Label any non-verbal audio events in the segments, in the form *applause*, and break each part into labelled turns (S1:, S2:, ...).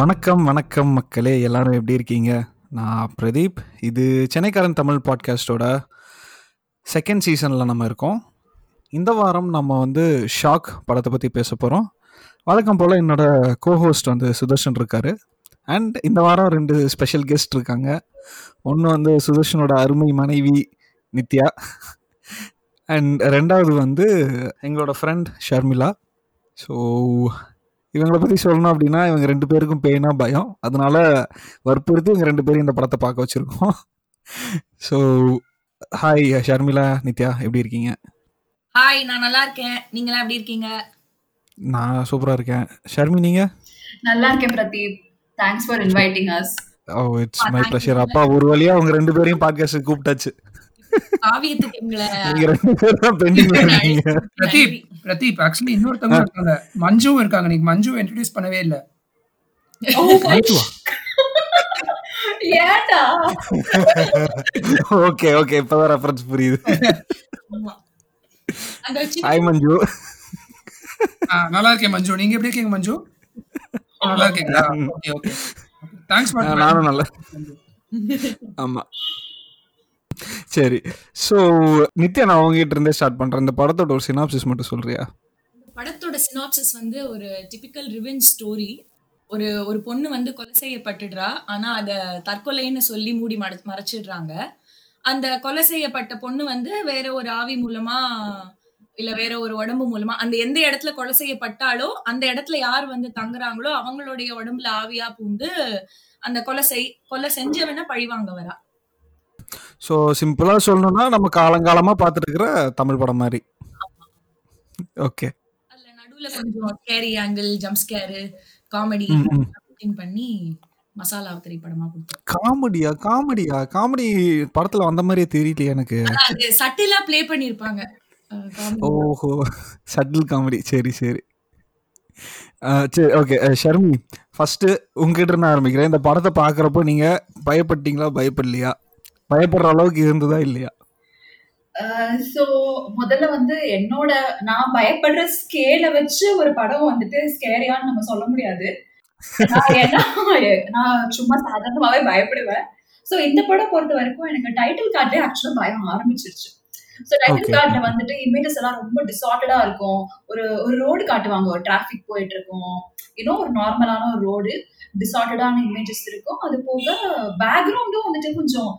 S1: வணக்கம் வணக்கம் மக்களே. எல்லாரும் எப்படி இருக்கீங்க? நான் பிரதீப். இது சென்னைக்காரன் தமிழ் பாட்காஸ்டோட செகண்ட் சீசனில் நம்ம இருக்கோம். இந்த வாரம் நம்ம வந்து ஷாக் படத்தை பற்றி பேச போகிறோம் வழக்கம் போல் என்னோட கோஹோஸ்ட் வந்து சுதர்ஷன் இருக்கார். அண்ட் இந்த வாரம் ரெண்டு ஸ்பெஷல் கெஸ்ட் இருக்காங்க. ஒன்று வந்து சுதர்ஷனோட அருமை மனைவி நித்யா. அண்ட் ரெண்டாவது வந்து எங்களோட ஃப்ரெண்ட் ஷர்மிளா. ஸோ இவங்களை பற்றி சொல்லணும் அப்படின்னா இவங்க ரெண்டு பேருக்கும் பேனா பயம். அதனால வற்புறுத்தி இவங்க ரெண்டு பேரும் இந்த படத்தை பார்க்க வச்சுருக்கோம். ஸோ ஹாய் ஷர்மிளா நித்யா எப்படி இருக்கீங்க?
S2: ஹாய் நான் நல்லா இருக்கேன். நீங்களாம் எப்படி இருக்கீங்க?
S1: நான் சூப்பராக இருக்கேன். ஷர்மி நீங்கள்
S3: நல்லா இருக்கேன் Pradeep. Thanks for inviting us
S1: oh it's my pleasure அப்பா ஒரு வழியாக அவங்க ரெண்டு பேரையும் பாட்காஸ்ட் கூப்பிட்டாச்சு. *laughs*
S4: பிரதீப் பிரதீப் ஆக்சுவலி இன்னொருத்தவங்க இருக்காங்க. மஞ்சுவும் இருக்காங்க. நீங்க மஞ்சு இன்ட்ரடியூஸ் பண்ணவே இல்ல.
S1: ஓகே ஓகே இப்பதான் ரெஃபரன்ஸ் புரியுது. ஹாய் மஞ்சு.
S4: ஆ, நல்லா இருக்கேன் மஞ்சு. நீங்க எப்படி இருக்கீங்க மஞ்சு? நல்லா இருக்கீங்களா? ஓகே ஓகே தேங்க்ஸ்
S1: ஆ, நானும் நல்லா ஆமா. சரி. ஸோ நித்யா நான் உங்ககிட்ட இருந்தே ஸ்டார்ட் பண்றேன். இந்த படத்தோட ஒரு சினாப்சிஸ் மட்டும் சொல்றியா?
S2: படத்தோட சினாப்சிஸ் வந்து ஒரு டிபிக்கல் ரிவெஞ்ச் ஸ்டோரி ஒரு ஒரு பொண்ணு வந்து கொலை செய்யப்பட்டுடுறா. ஆனா அதை தற்கொலைன்னு சொல்லி மூடி மட மறைச்சிடுறாங்க. அந்த கொலை செய்யப்பட்ட பொண்ணு வந்து வேற ஒரு ஆவி மூலமா இல்ல வேற ஒரு உடம்பு மூலமா அந்த எந்த இடத்துல கொலை செய்யப்பட்டாலோ அந்த இடத்துல யார் வந்து தங்குறாங்களோ அவங்களுடைய உடம்புல ஆவியா பூந்து அந்த கொலை செய் கொலை செஞ்சவன பழிவாங்க வரா
S1: ஸோ சிம்பிளா சொல்லணும்னா நம்ம காலங்காலமா பார்த்துட்டு இருக்கிற தமிழ் படம் மாதிரி. ஓகே
S2: நடுவுல கொஞ்சம் scary angle jump scare comedy. பண்ணி மசாலா திரைப்படமா
S1: காமெடியா காமெடியா காமெடி படத்துல வந்த மாதிரியே தெரியலையே எனக்கு.
S2: சட்டிலா ப்ளே பண்ணிருப்பாங்க.
S1: ஓஹோ. சட்டில் காமெடி சரி சரி. சரி ஓகே ஷர்மி ஃபர்ஸ்ட் உங்ககிட்ட இருந்து ஆரம்பிக்கிறேன். இந்த படத்தை பார்க்குறப்போ நீங்க பயப்பட்டீங்களா? பயப்படலையா? பயப்படுற அளவுக்கு இருந்ததா இல்லையா?
S3: சோ முதல்ல வந்து என்னோட நான் பயப்படுற ஸ்கேல வச்சு ஒரு படம் வந்துட்டு ஸ்கேரியான்னு நம்ம சொல்ல முடியாது. நான் ஏன்னா நான் சும்மா சாதாரணமாவே பயப்படுவேன். சோ இந்த படம் பொறுத்த வரைக்கும் எனக்கு டைட்டில் கார்ட்லயே ஆக்சுவலா பயம் ஆரம்பிச்சிருச்சு. So title. கார்ட்ல வந்துட்டு இமேஜஸ் எல்லாம் ரொம்ப டிசார்டடா இருக்கும். ஒரு ஒரு ரோடு காட்டுவாங்க ஒரு டிராபிக் போயிட்டு இருக்கும். இன்னும் ஒரு நார்மலான ஒரு ரோடு டிசார்டடான இமேஜஸ் இருக்கும். அது போக பேக்ரவுண்டும் வந்துட்டு கொஞ்சம்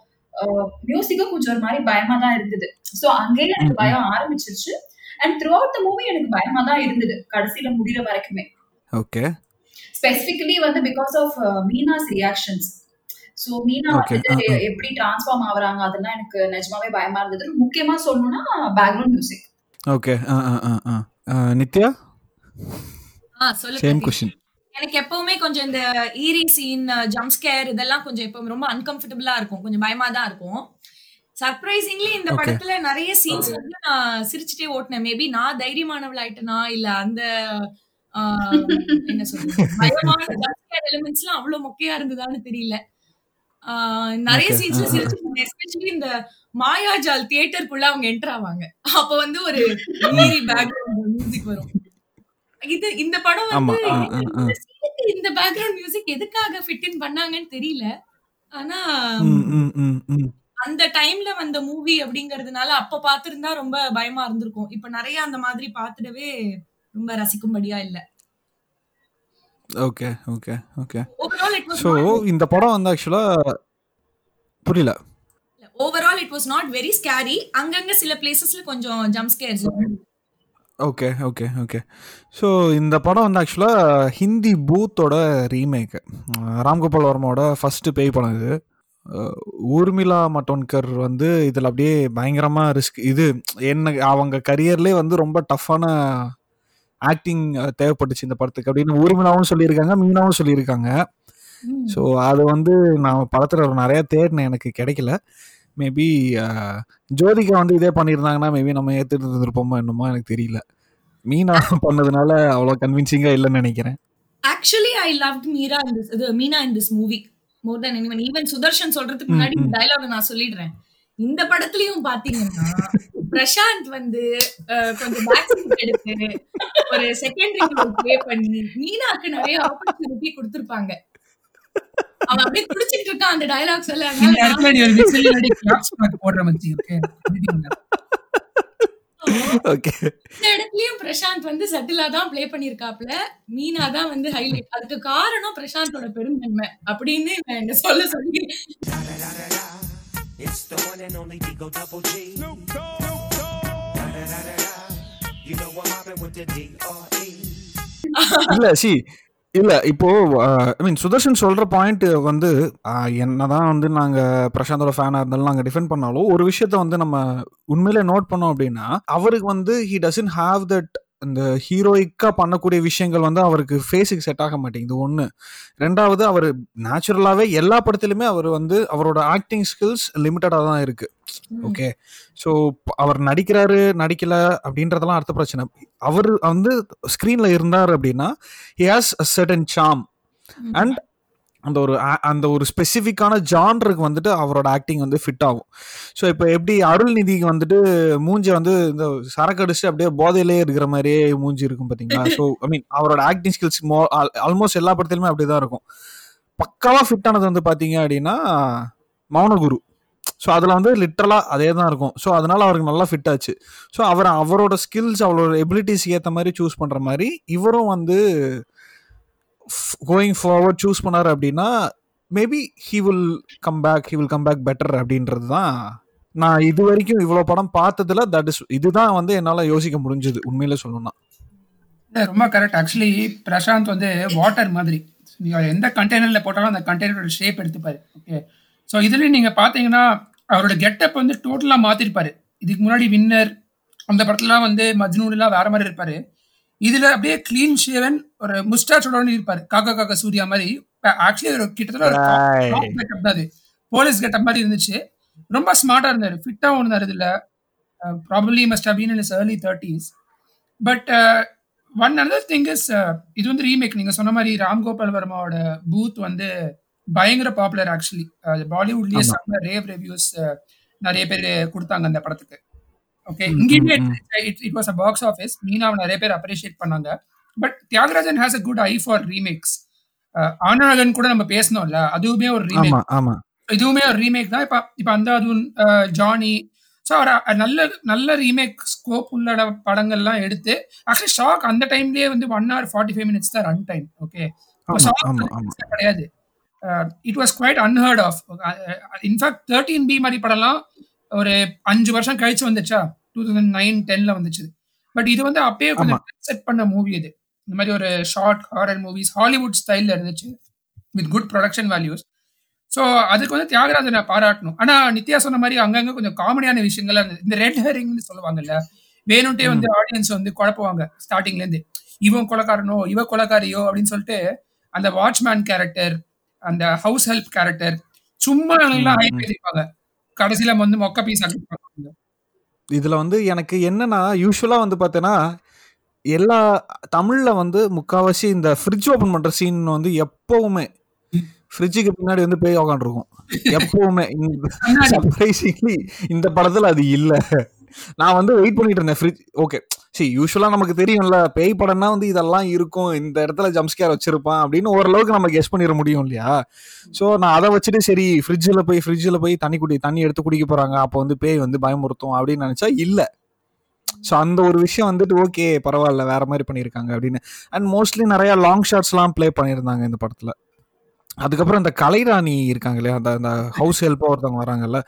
S3: மியூசிக்கும் கொஞ்சம் ஒரு மாதிரி பயமா தான் இருந்தது. சோ அங்கேயே எனக்கு. பயம் ஆரம்பிச்சிருச்சு. And throughout the movie எனக்கு பயமா தான் இருந்தது. கடைசியில முடிகிற வரைக்குமே.
S1: ஓகே
S3: ஸ்பெசிபிக்கலி வந்து because of Meena's reactions so Meena
S1: Okay,
S3: வந்துட்டு
S1: uh, uh.
S3: எப்படி டிரான்ஸ்ஃபார்ம் ஆகுறாங்க அதெல்லாம் எனக்கு நிஜமாவே பயமா இருந்தது. முக்கியமா சொல்லணும்னா பேக்ரவுண்ட் மியூசிக்
S1: ஓகே ஆ ஆ ஆ ஆ. ஆ, நித்யா. சேம்
S2: பிரதீப். எனக்கு எப்பவுமே கொஞ்சம் இந்த ஈரி சீன் ஜம்ப் ஸ்கேர் இதெல்லாம் கொஞ்சம் எப்பவும் ரொம்ப அன்கம்ஃபர்டபுளா இருக்கும். கொஞ்சம் பயமா தான் இருக்கும். சர்ப்ரைசிங்லி இந்த. படத்துல நிறைய சீன்ஸ் வந்து நான் சிரிச்சுட்டே ஓட்டினேன். மேபி நான் தைரியமானவளாயிட்டனா? இல்ல அந்த *laughs* என்ன சொல்றது? பயமான ஜம்ப் ஸ்கேர் எலிமெண்ட்ஸ்லாம் அவ்வளவு மொக்கையா இருந்ததான்னு தெரியல. நிறைய. சீன்ஸ்ல. சிரிச்சிருந்தேன் எஸ்பெஷலி இந்த மாயாஜால் தியேட்டருக்குள்ள அவங்க என்டர் ஆவாங்க. அப்ப வந்து ஒரு ஈரி பேக்ரவுண்ட் மியூசிக் வரும். இது இந்த படம் வந்து இந்த பேக்ரவுண்ட் மியூசிக் எதுக்காக ஃபிட் இன் பண்ணாங்கன்னு தெரியல. ஆனா அந்த டைம்ல வந்த மூவி அப்படிங்கறதுனால அப்ப பாத்திருந்தா ரொம்ப பயமா இருந்திருக்கும். இப்ப நிறைய அந்த மாதிரி பாத்துடவே ரொம்ப ரசிக்கும்படியா இல்ல.
S1: Okay okay okay. ஸோ இந்த படம் வந்து ஆக்சுவலாக புரியல.
S2: Overall it was not very scary அங்கங்க சில பிளேசஸ்ல கொஞ்சம் jump scares
S1: okay okay okay so இந்த படம் வந்து ஆக்சுவலாக ஹிந்தி பூத்தோட ரீமேக்கு ராம்கோபால் வர்மாவோட ஃபஸ்ட்டு பேய் படம் இது. ஊர்மிளா மட்டோன்கர் வந்து இதில் அப்படியே பயங்கரமாக ரிஸ்க் இது என்ன அவங்க கரியர்லேயே வந்து ரொம்ப டஃப்பான ஆக்டிங் தேவைப்பட்டுச்சு இந்த படத்துக்கு அப்படின்னு ஊர்மிளாவும் சொல்லியிருக்காங்க மீனாவும் சொல்லியிருக்காங்க. ஸோ அது வந்து நான் படத்தில் நிறைய தேடினேன் எனக்கு கிடைக்கல. மேபி ஜோதிகா வந்து இதே பண்ணியிருந்தாங்கன்னா மேபி நம்ம ஏற்றுட்டு இருந்திருப்போமோ என்னமோ எனக்கு தெரியல. மீனா பண்ணதுனால அவ்வளோ கன்வின்சிங்காக இல்லைன்னு நினைக்கிறேன்.
S2: Actually I love Meera in this இது Meena in this movie more than anyone even Sudarshan சொல்றதுக்கு முன்னாடி. இந்த டயலாக் நான் சொல்லிடுறேன். இந்த படத்துலயும் பாத்தீங்கன்னா பிரசாந்த் வந்து கொஞ்சம் பேக் எடுத்து ஒரு செகண்டரி ப்ளே பண்ணி மீனாக்கு நிறைய ஆப்பர்ச்சுனிட்டி கொடுத்திருப்பாங்க. அவன் அப்படியே குடிச்சிட்டு இருக்கான் அந்த டயலாக்ஸ் எல்லாம்
S4: இந்த
S2: அதனால
S4: இடத்துல நீ ஒரு விசில் இல்லாட்டி கிளாப்ஸ் போடுற மச்சி ஓகே
S1: ஓகே
S2: இந்த இடத்துலயும் பிரசாந்த் வந்து சட்டிலா தான் ப்ளே பண்ணிருக்காப்ல மீனா தான் வந்து ஹைலைட் அதுக்கு காரணம் பிரசாந்தோட பெருந்தன்மை அப்படின்னு நான் என்ன சொல்ல சொல்லி
S5: It's the one and only Digo Double G. Da-da-da-da-da. You know I'm mobbing with the D-R-E.
S1: இல்ல சி இல்ல இப்போ ஐ மீன் சுதர்ஷன் சொல்ற பாயிண்ட் வந்து என்னதான் வந்து நாங்க பிரசாந்தோட ஃபேனா இருந்தாலும் நாங்க டிஃபெண்ட் பண்ணாலும் ஒரு விஷயத்த வந்து நம்ம உண்மையிலே நோட் பண்ணோம் அப்படின்னா அவருக்கு வந்து ஹி டசன் ஹாவ் தட் இந்த ஹீரோயிக்கா பண்ணக்கூடிய விஷயங்கள் வந்து அவருக்கு ஃபேஸுக்கு செட் ஆக மாட்டேங்குது. ஒன்று ரெண்டாவது அவர் நேச்சுரலாகவே எல்லா படத்துலையுமே அவர் வந்து அவரோட ஆக்டிங் ஸ்கில்ஸ் லிமிட்டடாக தான் இருக்கு. ஓகே ஸோ அவர் நடிக்கிறாரு நடிக்கல அப்படின்றதெல்லாம் அடுத்த பிரச்சனை. அவர் வந்து ஸ்க்ரீனில் இருந்தார் அப்படின்னா he has a certain charm and அந்த ஒரு அந்த ஒரு ஸ்பெசிஃபிக்கான ஜான்ருக்கு வந்துட்டு அவரோட ஆக்டிங் வந்து ஃபிட் ஆகும். ஸோ இப்போ எப்படி அருள்நிதிக்கு வந்துட்டு மூஞ்சி வந்து இந்த சரக்கு அடிச்சு அப்படியே போதையிலே இருக்கிற மாதிரியே மூஞ்சி இருக்கும் பார்த்தீங்களா ஸோ ஐ மீன் அவரோட ஆக்டிங் ஸ்கில்ஸ் மோ ஆல்மோஸ்ட் எல்லா படத்துலையுமே அப்படி தான் இருக்கும். பக்காவாக ஃபிட் ஆனது வந்து பார்த்தீங்க அப்படின்னா மௌனகுரு. ஸோ அதில் வந்து லிட்ரலாக அதே தான் இருக்கும். ஸோ அதனால் அவருக்கு நல்லா ஃபிட் ஆச்சு. ஸோ அவர் அவரோட ஸ்கில்ஸ் அவரோட எபிலிட்டிஸ்க்கு ஏற்ற மாதிரி சூஸ் பண்ணுற மாதிரி இவரும் வந்து கோயிங் ஃபார்வர்ட் சூஸ் பண்ணார் அப்படின்னா maybe he will come back he will come back better அப்படின்றது தான் நான் இது வரைக்கும் இவ்வளோ படம் பார்த்ததுல தட் இஸ் இதுதான் வந்து என்னால் யோசிக்க முடிஞ்சது உண்மையில சொல்லணும்னா.
S4: ரொம்ப கரெக்ட் ஆக்சுவலி பிரசாந்த் வந்து வாட்டர் மாதிரி. நீங்கள் எந்த கண்டெய்னரில் போட்டாலும் அந்த கண்டெய்னரோட ஷேப் எடுத்துப்பாரு ஓகே ஸோ இதுலேயும் நீங்கள் பார்த்தீங்கன்னா அவரோட கெட்டப் வந்து டோட்டலாக மாற்றிருப்பார் இதுக்கு முன்னாடி வின்னர் அந்த படத்துலலாம் வந்து மஜ்னூன்லாம் வேற மாதிரி இருப்பார். இதில் அப்படியே க்ளீன் ஷேவன் ஒரு முஸ்டாச்சோட இருப்பாரு. காக்கா காக்கா சூர்யா மாதிரி. ஆக்சுவலி ஒரு கிட்டத்தட்ட ஒரு
S1: Right.
S4: கெட்டப் தான் அது. போலீஸ் கெட்டப் மாதிரி இருந்துச்சு. ரொம்ப ஸ்மார்ட்டா இருந்தாரு. ஃபிட்டாகவும் இருந்தாரு இதுல probably must have been in his early thirties but one another thing is இது வந்து ரீமேக் நீங்க சொன்ன மாதிரி ராம் கோபால் வர்மாவோட பூத் வந்து பயங்கர பாப்புலர் ஆக்சுவலி பாலிவுட்லயே. செம்ம ரேவ் ரிவ்யூஸ் நிறைய பேர் கொடுத்தாங்க அந்த படத்துக்கு. ஓகே இங்கேயுமே it was a box office மீனாவை நிறைய பேர் அப்ரிஷியேட் பண்ணாங்க. But Thiagarajan has a good eye for remakes Aanazhagan கூட நம்ம பேசணும்ல அதுவுமே ஒரு ரீமேக் இதுவுமே ஒரு ரீமேக் தான். இப்ப இப்ப அந்த அதுவும் ஜானி ஸோ அவர் நல்ல நல்ல ரீமேக் ஸ்கோப் உள்ள படங்கள்லாம் எடுத்து ஆக்சுவலி ஷாக் அந்த டைம்லயே வந்து one hour forty five minutes தான் ரன் டைம் ஓகே கிடையாது. It was quite unheard of in fact thirteen B மாதிரி படம்லாம் ஒரு அஞ்சு வருஷம் கழிச்சு வந்துச்சா? டூ தௌசண்ட் நைன் டென்ல வந்துச்சு. பட் இது வந்து அப்பயே கொஞ்சம் செட் பண்ண மூவி இது. இந்த மாதிரி ஒரு ஷார்ட் ஹாரர் மூவிஸ் ஹாலிவுட் ஸ்டைல்ல இருந்துச்சு with good production values so அதுக்கு வந்து தியாகராஜனை பாராட்டணும். ஆனா நித்யா சொன்ன மாதிரி அங்கங்க கொஞ்சம் காமெடியான விஷயங்கள்லாம் இருந்தது இந்த ரெட் ஹேரிங்னு சொல்லுவாங்கல்ல வேணும்ட்டே வந்து ஆடியன்ஸ் வந்து குழப்புவாங்க ஸ்டார்டிங்ல இருந்து. இவன் கொலக்காரனோ இவ கொலக்காரியோ அப்படின்னு சொல்லிட்டு அந்த வாட்ச்மேன் கேரக்டர் அந்த ஹவுஸ் ஹெல்ப் கேரக்டர் சும்மா எல்லாம்
S1: ம்,
S4: ஹைப்
S1: ம்.
S4: எழுதிருப்பாங்க கடைசியில வந்து மொக்க பீஸ் ஆக்கிருப்பாங்க
S1: இதுல வந்து எனக்கு என்னன்னா யூஸ்வலா வந்து பார்த்தேன்னா எல்லா தமிழ்ல வந்து முக்காவாசி இந்த ஃப்ரிட்ஜ் ஓபன் பண்ற சீன் வந்து எப்பவுமே ஃப்ரிட்ஜுக்கு பின்னாடி வந்து பேய் உக்காண்டிருக்கும் எப்பவுமே. சர்ப்ரைசிங்லி இந்த படத்துல அது இல்ல. நான் வந்து வெயிட் பண்ணிட்டு இருந்தேன். ஃப்ரிட்ஜ் ஓகே சரி யூஸ்வலா நமக்கு தெரியும்ல பேய் படம்னா வந்து இதெல்லாம் இருக்கும். இந்த இடத்துல ஜம்ஸ்கேர் வச்சிருப்பான் அப்படின்னு ஓரளவுக்கு நம்ம கெஸ் பண்ணிட முடியும் இல்லையா? ஸோ நான் அதை வச்சுட்டு சரி ஃப்ரிட்ஜில் போய் ஃப்ரிட்ஜில் போய் தண்ணி குடி தண்ணி எடுத்து குடிக்க போறாங்க. அப்போ வந்து பேய் வந்து பயமுறுத்தும் அப்படின்னு நினைச்சா இல்லை. ஸோ அந்த ஒரு விஷயம் வந்துட்டு ஓகே பரவாயில்ல வேற மாதிரி பண்ணியிருக்காங்க அப்படின்னு. அண்ட் மோஸ்ட்லி நிறைய லாங் ஷாட்ஸ்லாம் ப்ளே பண்ணியிருந்தாங்க இந்த படத்துல. அதுக்கப்புறம் இந்த கலைராணி இருக்காங்க இல்லையா? அந்த அந்த ஹவுஸ் ஹெல்ப்பாக ஒருத்தவங்க வராங்கல்ல.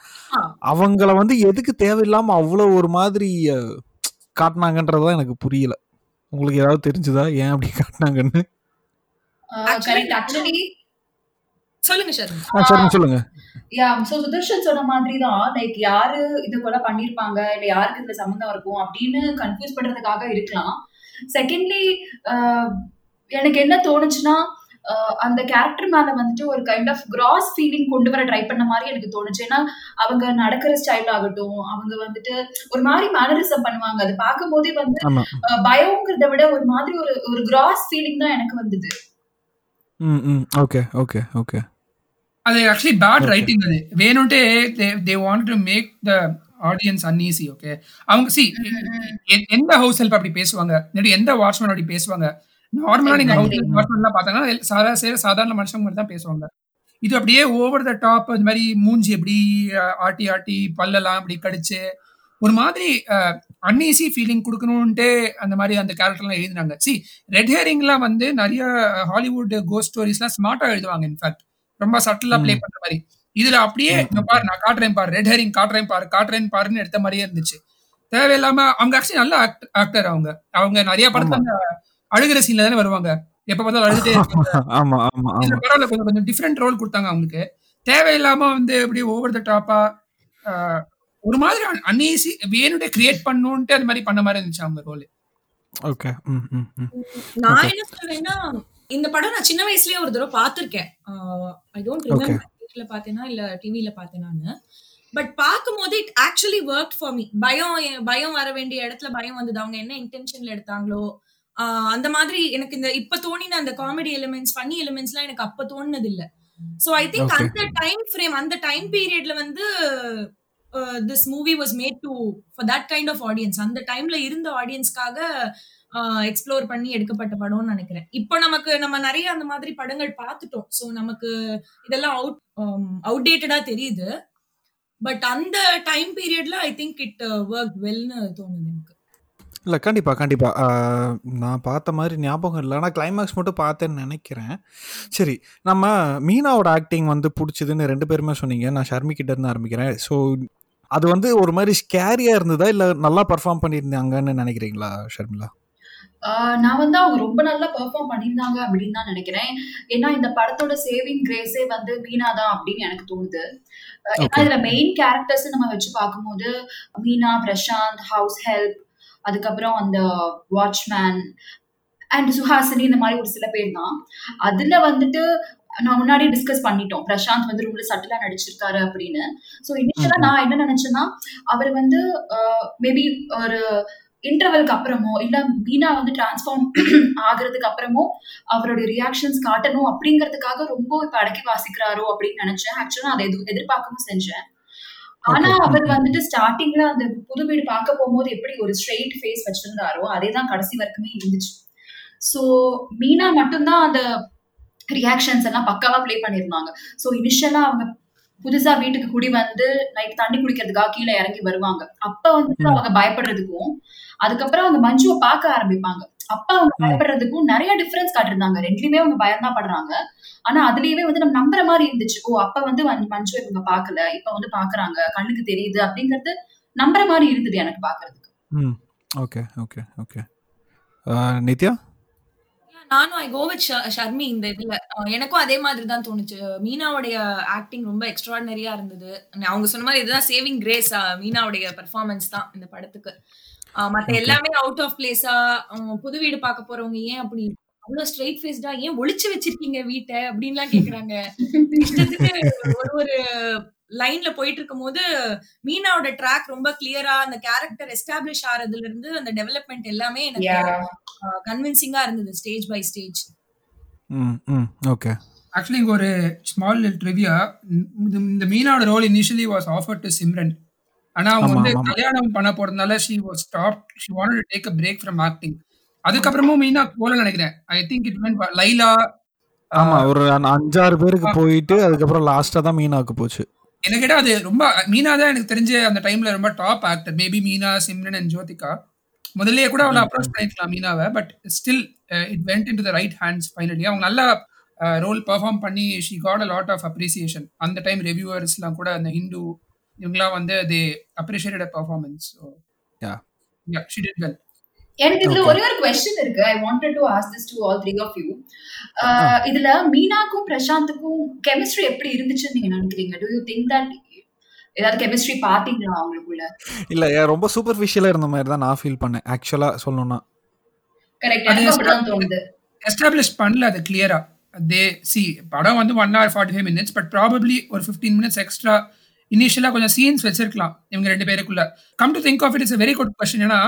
S1: அவங்கள வந்து எதுக்கு தேவையில்லாம அவ்வளோ ஒரு மாதிரி காட்டுனாங்கன்றதுதான் எனக்கு புரியல. உங்களுக்கு ஏதாவது தெரிஞ்சுதா? ஏன் அப்படி காட்டினாங்கன்னு?
S2: சொல்லுங்க
S1: சொல்லுங்க.
S3: யா சோ சுதர்ஷன் சொன்ன மாதிரி தான் லைக் யாரு இது போல பண்ணிருப்பாங்க இல்ல யாருக்கு இதுல சம்மந்தம் இருக்கும் அப்படின்னு கன்ஃபியூஸ் பண்றதுக்காக இருக்கலாம். செகண்ட்லி எனக்கு என்ன தோணுச்சுன்னா ஆஹ் அந்த கேரக்டர் மேல வந்துட்டு ஒரு கைண்ட் ஆஃப் கிராஸ் ஃபீலிங் கொண்டு வர ட்ரை பண்ண மாதிரி எனக்கு தோணுச்சு. ஏன்னா அவங்க நடக்கிற ஸ்டைல் ஆகட்டும் அவங்க வந்துட்டு ஒரு மாதிரி மேனரிசம் பண்ணுவாங்க. அது பார்க்கும் போதே வந்து
S1: ஆமா.
S3: ஆஹ் பயம்ங்கிறத விட ஒரு மாதிரி ஒரு ஒரு கிராஸ் ஃபீலிங் தான் எனக்கு வந்தது.
S1: ஓகே ஓகே ஓகே
S4: அது ஆக்சுவலி பேட். ரைட்டிங் அது. வேணும்ட்டே they want to make the audience uneasy okay அவங்க சி எந்த ஹவுஸ் ஹெல்ப் அப்படி பேசுவாங்க? எந்த வாட்ச்மேன் அப்படி பேசுவாங்க? நார்மலா நீங்க ஹவுஸ் ஹெல்ப் வாட்ச்மேன்லாம் பார்த்தாங்கன்னா சாதா சேர சாதாரண மனுஷங்க மாதிரி தான் பேசுவாங்க. இது அப்படியே ஓவர் த டாப் இந்த மாதிரி மூஞ்சி எப்படி ஆட்டி ஆட்டி பல்லெல்லாம் அப்படி கடிச்சு ஒரு மாதிரி அன்ஈசி ஃபீலிங் கொடுக்கணும்ட்டு அந்த மாதிரி அந்த கேரக்டர்லாம் எழுதினாங்க. சி ரெட் ஹேரிங்லாம் வந்து நிறைய ஹாலிவுட் கோஸ்ட் ஸ்டோரிஸ்லாம் ஸ்மார்ட்டா எழுதுவாங்க இன்ஃபேக்ட் ரொம்ப சட்டிலா ப்ளே பண்ற மாதிரி. இதுல அப்படியே பாரு நான் காட்டுறேன் பாரு ரெட் ஹேரிங் காட்டுறேன் பாரு காட்டுறேன் பாருன்னு எடுத்த மாதிரியே இருந்துச்சு. தேவையில்லாம அவங்க ஆக்சுவலி நல்ல ஆக்டர் அவங்க. அவங்க நிறைய படத்துல அழுகிற சீன்ல தானே வருவாங்க. எப்ப பார்த்தாலும் அழுதுட்டே *laughs* பரவாயில்ல கொஞ்சம் கொஞ்சம் டிஃப்ரெண்ட் ரோல் கொடுத்தாங்க அவங்களுக்கு. தேவையில்லாம வந்து அப்படியே ஓவர் த டாப்பா ஒரு மாதிரி அன்ஈசி வேணுட்டே கிரியேட் பண்ணணும்ட்டு அந்த மாதிரி பண்ண மாதிரி இருந்துச்சு அவங்க ரோல்
S1: ஓகே ம் ம் ம்
S2: நான் என்ன சொல்றேன்னா இந்த படம் நான் சின்ன வயசுலயே ஒரு தடவை பார்த்திருக்கேன். ஐ டோன்ட் ரிமெம்பர் வீட்ல பார்த்தேனா இல்ல டிவில பார்த்தேனான்னு. பட் பார்க்கும்போது it actually work for me பயம் பயம் வர வேண்டிய இடத்துல பயம் வந்தது. அவங்க என்ன இன்டென்ஷன்ல எடுத்தாங்களோ அந்த மாதிரி எனக்கு இந்த இப்ப தோணின அந்த காமெடி எலிமெண்ட்ஸ் ஃபன்னி எலிமெண்ட்ஸ்லாம் எனக்கு அப்ப தோணுனது இல்ல சோ ஐ திங்க். அந்த டைம் ஃப்ரேம் அந்த டைம் பீரியட்ல வந்து this movie was made to for that kind of audience அந்த டைம்ல இருந்த ஆடியன்ஸ்க்காக எக்ஸ்ப்ளோர் uh, பண்ணி எடுக்கப்பட்ட படம்னு நினைக்கிறேன். இப்போ நமக்கு நம்ம நிறைய அந்த மாதிரி படங்கள் பார்த்துட்டோம். ஸோ நமக்கு இதெல்லாம் அவுட் அவுடேட்டடா um, தெரியுது. பட் அந்த டைம் பீரியட்ல ஐ திங்க் இட் ஒர்க் வெல்னு தோணுது எனக்கு.
S1: இல்லை கண்டிப்பாக கண்டிப்பாக நான் பார்த்த மாதிரி ஞாபகம் இல்லை. ஆனால் கிளைமேக்ஸ் மட்டும் பார்த்தேன்னு நினைக்கிறேன். சரி நம்ம மீனாவோட ஆக்டிங் வந்து பிடிச்சதுன்னு ரெண்டு பேருமே சொன்னீங்க. நான் ஷர்மி கிட்ட இருந்து ஆரம்பிக்கிறேன். ஸோ அது வந்து ஒரு மாதிரி ஸ்கேரியாக இருந்ததா? இல்லை நல்லா பர்ஃபார்ம் பண்ணியிருந்தாங்கன்னு நினைக்கிறீங்களா ஷர்மிளா?
S3: நான் வந்து அவங்க ரொம்ப நல்லா பெர்ஃபார்ம் பண்ணியிருந்தாங்க அப்படின்னு தான் நினைக்கிறேன். ஏன்னா இந்த படத்தோட சேவிங் கிரேஸே வந்து மீனா தான் அப்படின்னு எனக்கு தோணுது. ஏன்னா. இதுல மெயின் கேரக்டர்ஸ் நம்ம வச்சு பார்க்கும்போது மீனா பிரசாந்த் ஹவுஸ் ஹெல்ப் அதுக்கப்புறம் அந்த வாட்ச்மேன் அண்ட் சுஹாசினி இந்த மாதிரி ஒரு சில பேர் தான். அதுல வந்துட்டு நான் முன்னாடி டிஸ்கஸ் பண்ணிட்டோம் பிரசாந்த் வந்து ரொம்ப சட்டிலா நடிச்சிருக்காரு அப்படின்னு ஸோ இனிஷியலா. நான் என்ன நினைச்சேன்னா அவர் வந்து மேபி ஒரு இன்டர்வலுக்கு அப்புறமோ இல்ல மீனா வந்து டிரான்ஸ்ஃபார்ம் *clears throat* ஆகுறதுக்கு அப்புறமோ அவருடைய ரியாக்ஷன்ஸ் காட்டணும் அப்படிங்கிறதுக்காக ரொம்ப இப்ப அடக்கி வாசிக்கிறாரோ அப்படின்னு நினைச்சேன் ஆக்சுவலா அதை எது எதிர்பார்க்கவும் செஞ்சேன் ஆனா. அவர். வந்துட்டு ஸ்டார்டிங்ல அந்த புது வீடு பார்க்க போகும்போது எப்படி ஒரு ஸ்ட்ரெயிட் ஃபேஸ் வச்சிருந்தாரோ அதே தான் கடைசி வரைக்குமே இருந்துச்சு சோ மீனா மட்டும்தான் அந்த ரியாக்ஷன்ஸ் எல்லாம் பக்காவா ப்ளே பண்ணியிருந்தாங்க சோ இனிஷியலா அவங்க புதுசா வீட்டுக்கு குடி வந்து நைட் தண்ணி குடிக்கிறதுக்காக கீழே இறங்கி வருவாங்க. அப்ப வந்துட்டு
S1: ம்.
S3: அவங்க பயப்படுறதுக்கும் அதுக்கப்புறம் அவங்க மஞ்சுவை பார்க்க ஆரம்பிப்பாங்க. அப்ப அவங்க. பயப்படுறதுக்கும் நிறைய டிஃபரன்ஸ் காட்டிருந்தாங்க ரெண்டுலயுமே அவங்க பயம்தான் படுறாங்க. ஆனா அதுலயுமே வந்து நம்ம நம்புற மாதிரி இருந்துச்சு. ஓ அப்ப வந்து மஞ்~ மஞ்சுவை இவங்க பார்க்கல. இப்ப வந்து பாக்குறாங்க கண்ணுக்கு தெரியுது அப்படிங்கறது நம்புற மாதிரி இருந்தது எனக்கு பாக்குறதுக்கு
S1: ஓகே ஓகே ஓகே. நித்யா?
S2: நானும் ஐ கோ வித் ஷர்மி இந்த இதுல. எனக்கும் அதே மாதிரி தான் தோணுச்சு. மீனாவுடைய ஆக்டிங் ரொம்ப எக்ஸ்ட்ராடனரியா இருந்தது. அவங்க சொன்ன மாதிரி இதுதான் சேவிங் கிரேஸ் மீனாவுடைய பெர்ஃபார்மன்ஸ் தான் இந்த படத்துக்கு. மத்த. எல்லாமே அவுட் ஆஃப் பிளேஸா புது வீடு பார்க்க போறவங்க ஏன் அப்படி அவ்வளவு ஸ்ட்ரெயிட் ஃபேஸ்டா ஏன் ஒளிச்சு வச்சிருக்கீங்க வீட்டை அப்படின்லாம் கேக்குறாங்க. இஷ்டத்துக்கு ஒரு ஒரு லைன்ல போயிட்டு இருக்கும்போது மீனாவோட ட்ராக் ரொம்ப கிளியரா அந்த கேரக்டர் எஸ்டாப்ளிஷ் ஆறதுல இருந்து அந்த டெவலப்மெண்ட் எல்லாமே எனக்கு கன்வின்சிங்கா இருந்தது ஸ்டேஜ் பை ஸ்டேஜ்
S1: ம் ம் ஓகே
S4: ஆக்சுவலி இங்க ஒரு ஸ்மால் ட்ரிவியா இந்த மீனாவோட role initially was offer to Simran ஆனா அவங்க வந்து. கல்யாணம் பண்ண போறதுனால she was stop she wanted to take a break from acting அதுக்கப்புறமும் மீனா போல நினைக்கிறேன். I think it when Laila
S1: ஆமா ஒரு அஞ்சாறு பேருக்கு போயிட்டு அதுக்கப்புறம் லாஸ்டா தான் மீனாக்கு போச்சு.
S4: என்ன கேட்டா அது ரொம்ப மீனா தான் எனக்கு தெரிஞ்ச அந்த டைம்ல ரொம்ப top actor maybe Meena Simran and Jyothika முதல்லயே கூட அவளை அப்ரோச் பண்ணிருக்கலாம் மீனாவை but still it went in to the right hands finally அவங்க நல்லா ரோல் பெர்ஃபார்ம் பண்ணி she got a lot of appreciation அந்த டைம் ரிவ்யூவர்ஸ்லாம் கூட அந்த ஹிந்து இவங்கலாம் வந்து they appreciated performance
S1: Yeah.
S4: Yeah she did well
S3: எனக்கு இதுல. ஒரே ஒரு கொஸ்டின் இருக்கு. I wanted to ask this to all three of you இதுல மீனாக்கும் பிரசாந்துக்கும் கெமிஸ்ட்ரி எப்படி இருந்துச்சுன்னு நீங்க நினைக்கிறீங்க? டு யூ திங்க் தட் ஏதாவது கெமிஸ்ட்ரி பாத்தீங்களா அவங்களுக்குள்ள?
S1: இல்ல ஏ, ரொம்ப சூப்பர்ஃபிஷியலா இருந்த மாதிரி தான் நான் ஃபீல் பண்ணேன். ஆக்சுவலா சொல்லணும்னா.
S3: கரெக்ட்
S4: அது
S3: எனக்கு தோணுது.
S4: எஸ்டாப்ளிஷ் பண்ணல அது கிளியரா தே சி படம் வந்து one hour forty five minutes but probably ஒரு ஃபிஃப்டீன் மினிட்ஸ் எக்ஸ்ட்ரா இனிஷியலாக கொஞ்சம் சீன்ஸ் வச்சிருக்கலாம் இவங்க ரெண்டு பேருக்குள்ள. Come to think of it is very good question ஏன்னா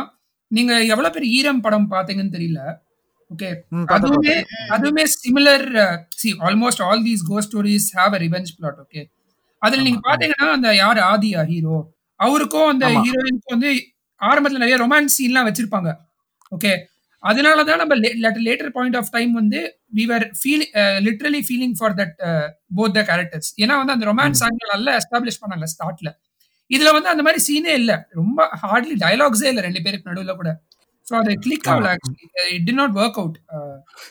S4: நீங்க எவ்வளவு பேர் ஈரம் படம் பாத்தீங்கன்னு தெரியல. ஓகே அதுவுமே அதுவுமே similar see almost all these go stories have a revenge plot okay அதுல நீங்க. பாத்தீங்கன்னா அந்த யார்? ஆதியா ஹீரோ அவருக்கும் அந்த. ஹீரோயினுக்கும் வந்து ஆரம்பத்துல நிறைய ரொமான்ஸ் சீன்லாம் வச்சிருப்பாங்க. ஓகே அதனால தான் நம்ம லேட்டர் பாயிண்ட் ஆஃப் டைம் வந்து we are feel literally feeling for that both the characters ஏன்னா வந்து அந்த ரொமான்ஸ் ஆங்கிள் நல்லா எஸ்டாப்ளிஷ் பண்ணாங்க ஸ்டார்ட்ல இதுல வந்து அந்த மாதிரி சீனே இல்ல. ரொம்ப ஹார்ட்லி டயலாக்ஸே இல்ல ரெண்டு பேருக்கு நடுவுல கூட. அது click it did not out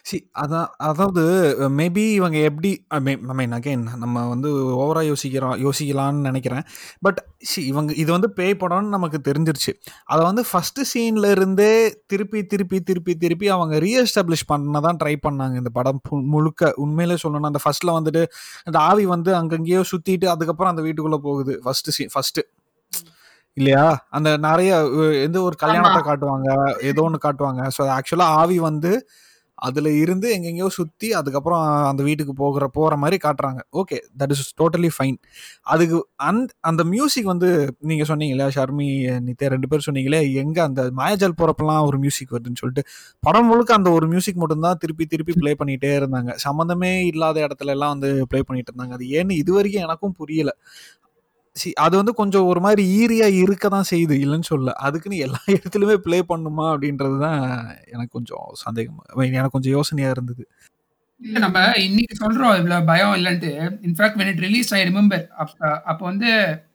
S1: see அதான் அதாவது மேபி இவங்க எப்படி ஐ மீன் அகைன் நம்ம வந்து ஓவராக யோசிக்கிறோம் யோசிக்கலாம்னு நினைக்கிறேன். பட் சி இவங்க இது வந்து பேய் படம்னு நமக்கு தெரிஞ்சிருச்சு. அதை வந்து ஃபஸ்ட்டு சீன்ல இருந்தே திருப்பி திருப்பி திருப்பி திருப்பி அவங்க ரீஎஸ்டாப்ளிஷ் பண்ண தான் ட்ரை பண்ணாங்க இந்த படம் முழுக்க. உண்மையிலே சொல்லணும்னா அந்த ஃபர்ஸ்ட்ல வந்துட்டு அந்த ஆவி வந்து அங்கங்கேயோ சுத்திட்டு அதுக்கப்புறம் அந்த வீட்டுக்குள்ள போகுது. ஃபர்ஸ்ட் சீன் ஃபர்ஸ்ட் இல்லையா? அந்த நிறைய எந்த ஒரு கல்யாணத்தை காட்டுவாங்க ஏதோ ஒன்று காட்டுவாங்க. ஸோ ஆக்சுவலா ஆவி வந்து அதுல இருந்து எங்கெங்கேயோ சுத்தி அதுக்கப்புறம் அந்த வீட்டுக்கு போகிற போற மாதிரி காட்டுறாங்க. Okay that is totally fine அதுக்கு அந்த அந்த மியூசிக் வந்து நீங்க சொன்னீங்களே ஷர்மி நித்யா ரெண்டு பேர் சொன்னீங்களே எங்க அந்த மாயாஜால் போறப்பெல்லாம் ஒரு மியூசிக் வருதுன்னு சொல்லிட்டு படம் முழுக்க அந்த ஒரு மியூசிக் மட்டும்தான் திருப்பி திருப்பி ப்ளே பண்ணிட்டே இருந்தாங்க. சம்மந்தமே இல்லாத இடத்துல எல்லாம் வந்து ப்ளே பண்ணிட்டு இருந்தாங்க. அது ஏன்னு இது வரைக்கும் எனக்கும் புரியல. அது வந்து கொஞ்சம் ஒரு மாதிரி ஈரியா இருக்க தான் செய்யுது இல்லைன்னு சொல்ல அதுக்குன்னு எல்லா *laughs* இடத்துலையுமே ப்ளே பண்ணுமா அப்படின்றது தான் எனக்கு கொஞ்சம் சந்தேகம் எனக்கு கொஞ்சம் யோசனையா இருந்தது.
S4: நம்ம இன்னைக்கு சொல்றோம் இவ்வளவு பயம் இல்லைன்ட்டு. In fact when it release I remember அப்போ வந்து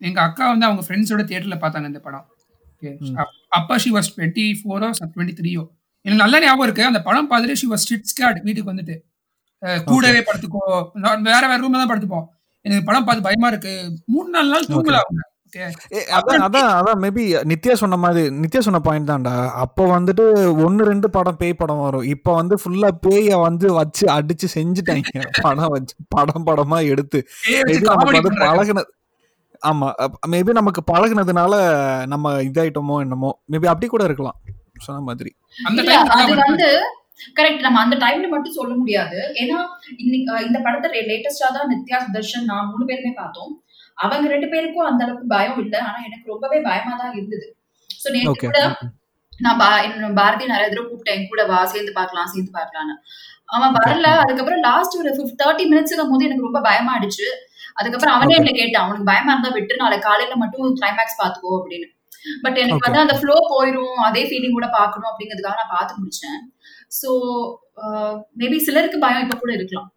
S4: எங்க அக்கா வந்து அவங்க ஃப்ரெண்ட்ஸோட தியேட்டர்ல பார்த்தாங்க இந்த படம். அப்ப ஷி வாஸ் டுவெண்ட்டி ஃபோரோ டுவெண்ட்டி த்ரீயோ எனக்கு நல்ல ஞாபகம் இருக்கு. அந்த படம் பார்த்துட்டு ஷி வாஸ் ஸ்ட்ரிட் ஸ்கேட் வீட்டுக்கு வந்துட்டு. கூடவே படுத்துக்கோ வேற வேற ரூம்ல தான் படுத்துப்போம். எனக்கு படம் பார்த்து பயமா இருக்கு. மூணு நாலு நாள் தூங்கல அவங்க. ஓகே.
S1: ஏ, அதான் அதான் அதான் மேபி நித்யா சொன்ன மாதிரி நித்யா சொன்ன பாயிண்ட் தான்டா. அப்போ வந்துட்டு ஒன்னு ரெண்டு படம் பேய் படம் வரும். இப்போ வந்து ஃபுல்லா பேய வந்து வச்சு அடிச்சு செஞ்சுட்டாங்க. படம் வச்சு படம் படமா எடுத்து. பழகுனது ஆமா மேபி நமக்கு பழகுனதுனால நம்ம இதாயிட்டோமோ என்னமோ. மேபி அப்படி கூட இருக்கலாம். சொன்ன மாதிரி.
S4: அந்த
S3: வந்து கரெக்ட் நம்ம அந்த டைம்ல மட்டும் சொல்ல முடியாது. ஏன்னா இன்னைக்கு இந்த படத்தை லேட்டஸ்டா தான் நித்யா சுதர்ஷன் நான் மூணு பேருமே பார்த்தோம். அவங்க ரெண்டு பேருக்கும் அந்த அளவுக்கு பயம் இல்ல. ஆனா எனக்கு ரொம்பவே பயமா தான் இருந்தது. சோ நேற்று கூட நான் பாரதி நிறைய தடவை கூப்பிட்டேன். கூட வா சேர்ந்து பார்க்கலாம் சேர்ந்து பார்க்கலாம்னு. அவன் வரல. அதுக்கப்புறம் லாஸ்ட் ஒரு தேர்ட்டி மினிட்ஸ்க்கும் போது எனக்கு ரொம்ப பயமா ஆயிடுச்சு. அதுக்கப்புறம் அவனே. என்ன கேட்டான் அவனுக்கு பயமா இருந்தா விட்டு நாளை காலையில மட்டும் கிளைமேக்ஸ் பாத்துக்கோ அப்படின்னு. பட் எனக்கு. வந்து அந்த ஃப்ளோ போயிரும். அதே ஃபீலிங் கூட பார்க்கணும் அப்படிங்கிறதுக்காக நான் பார்த்து முடிச்சேன். ஸோ மேபி uh, சிலருக்கு பயம் இப்ப கூட இருக்கலாம்.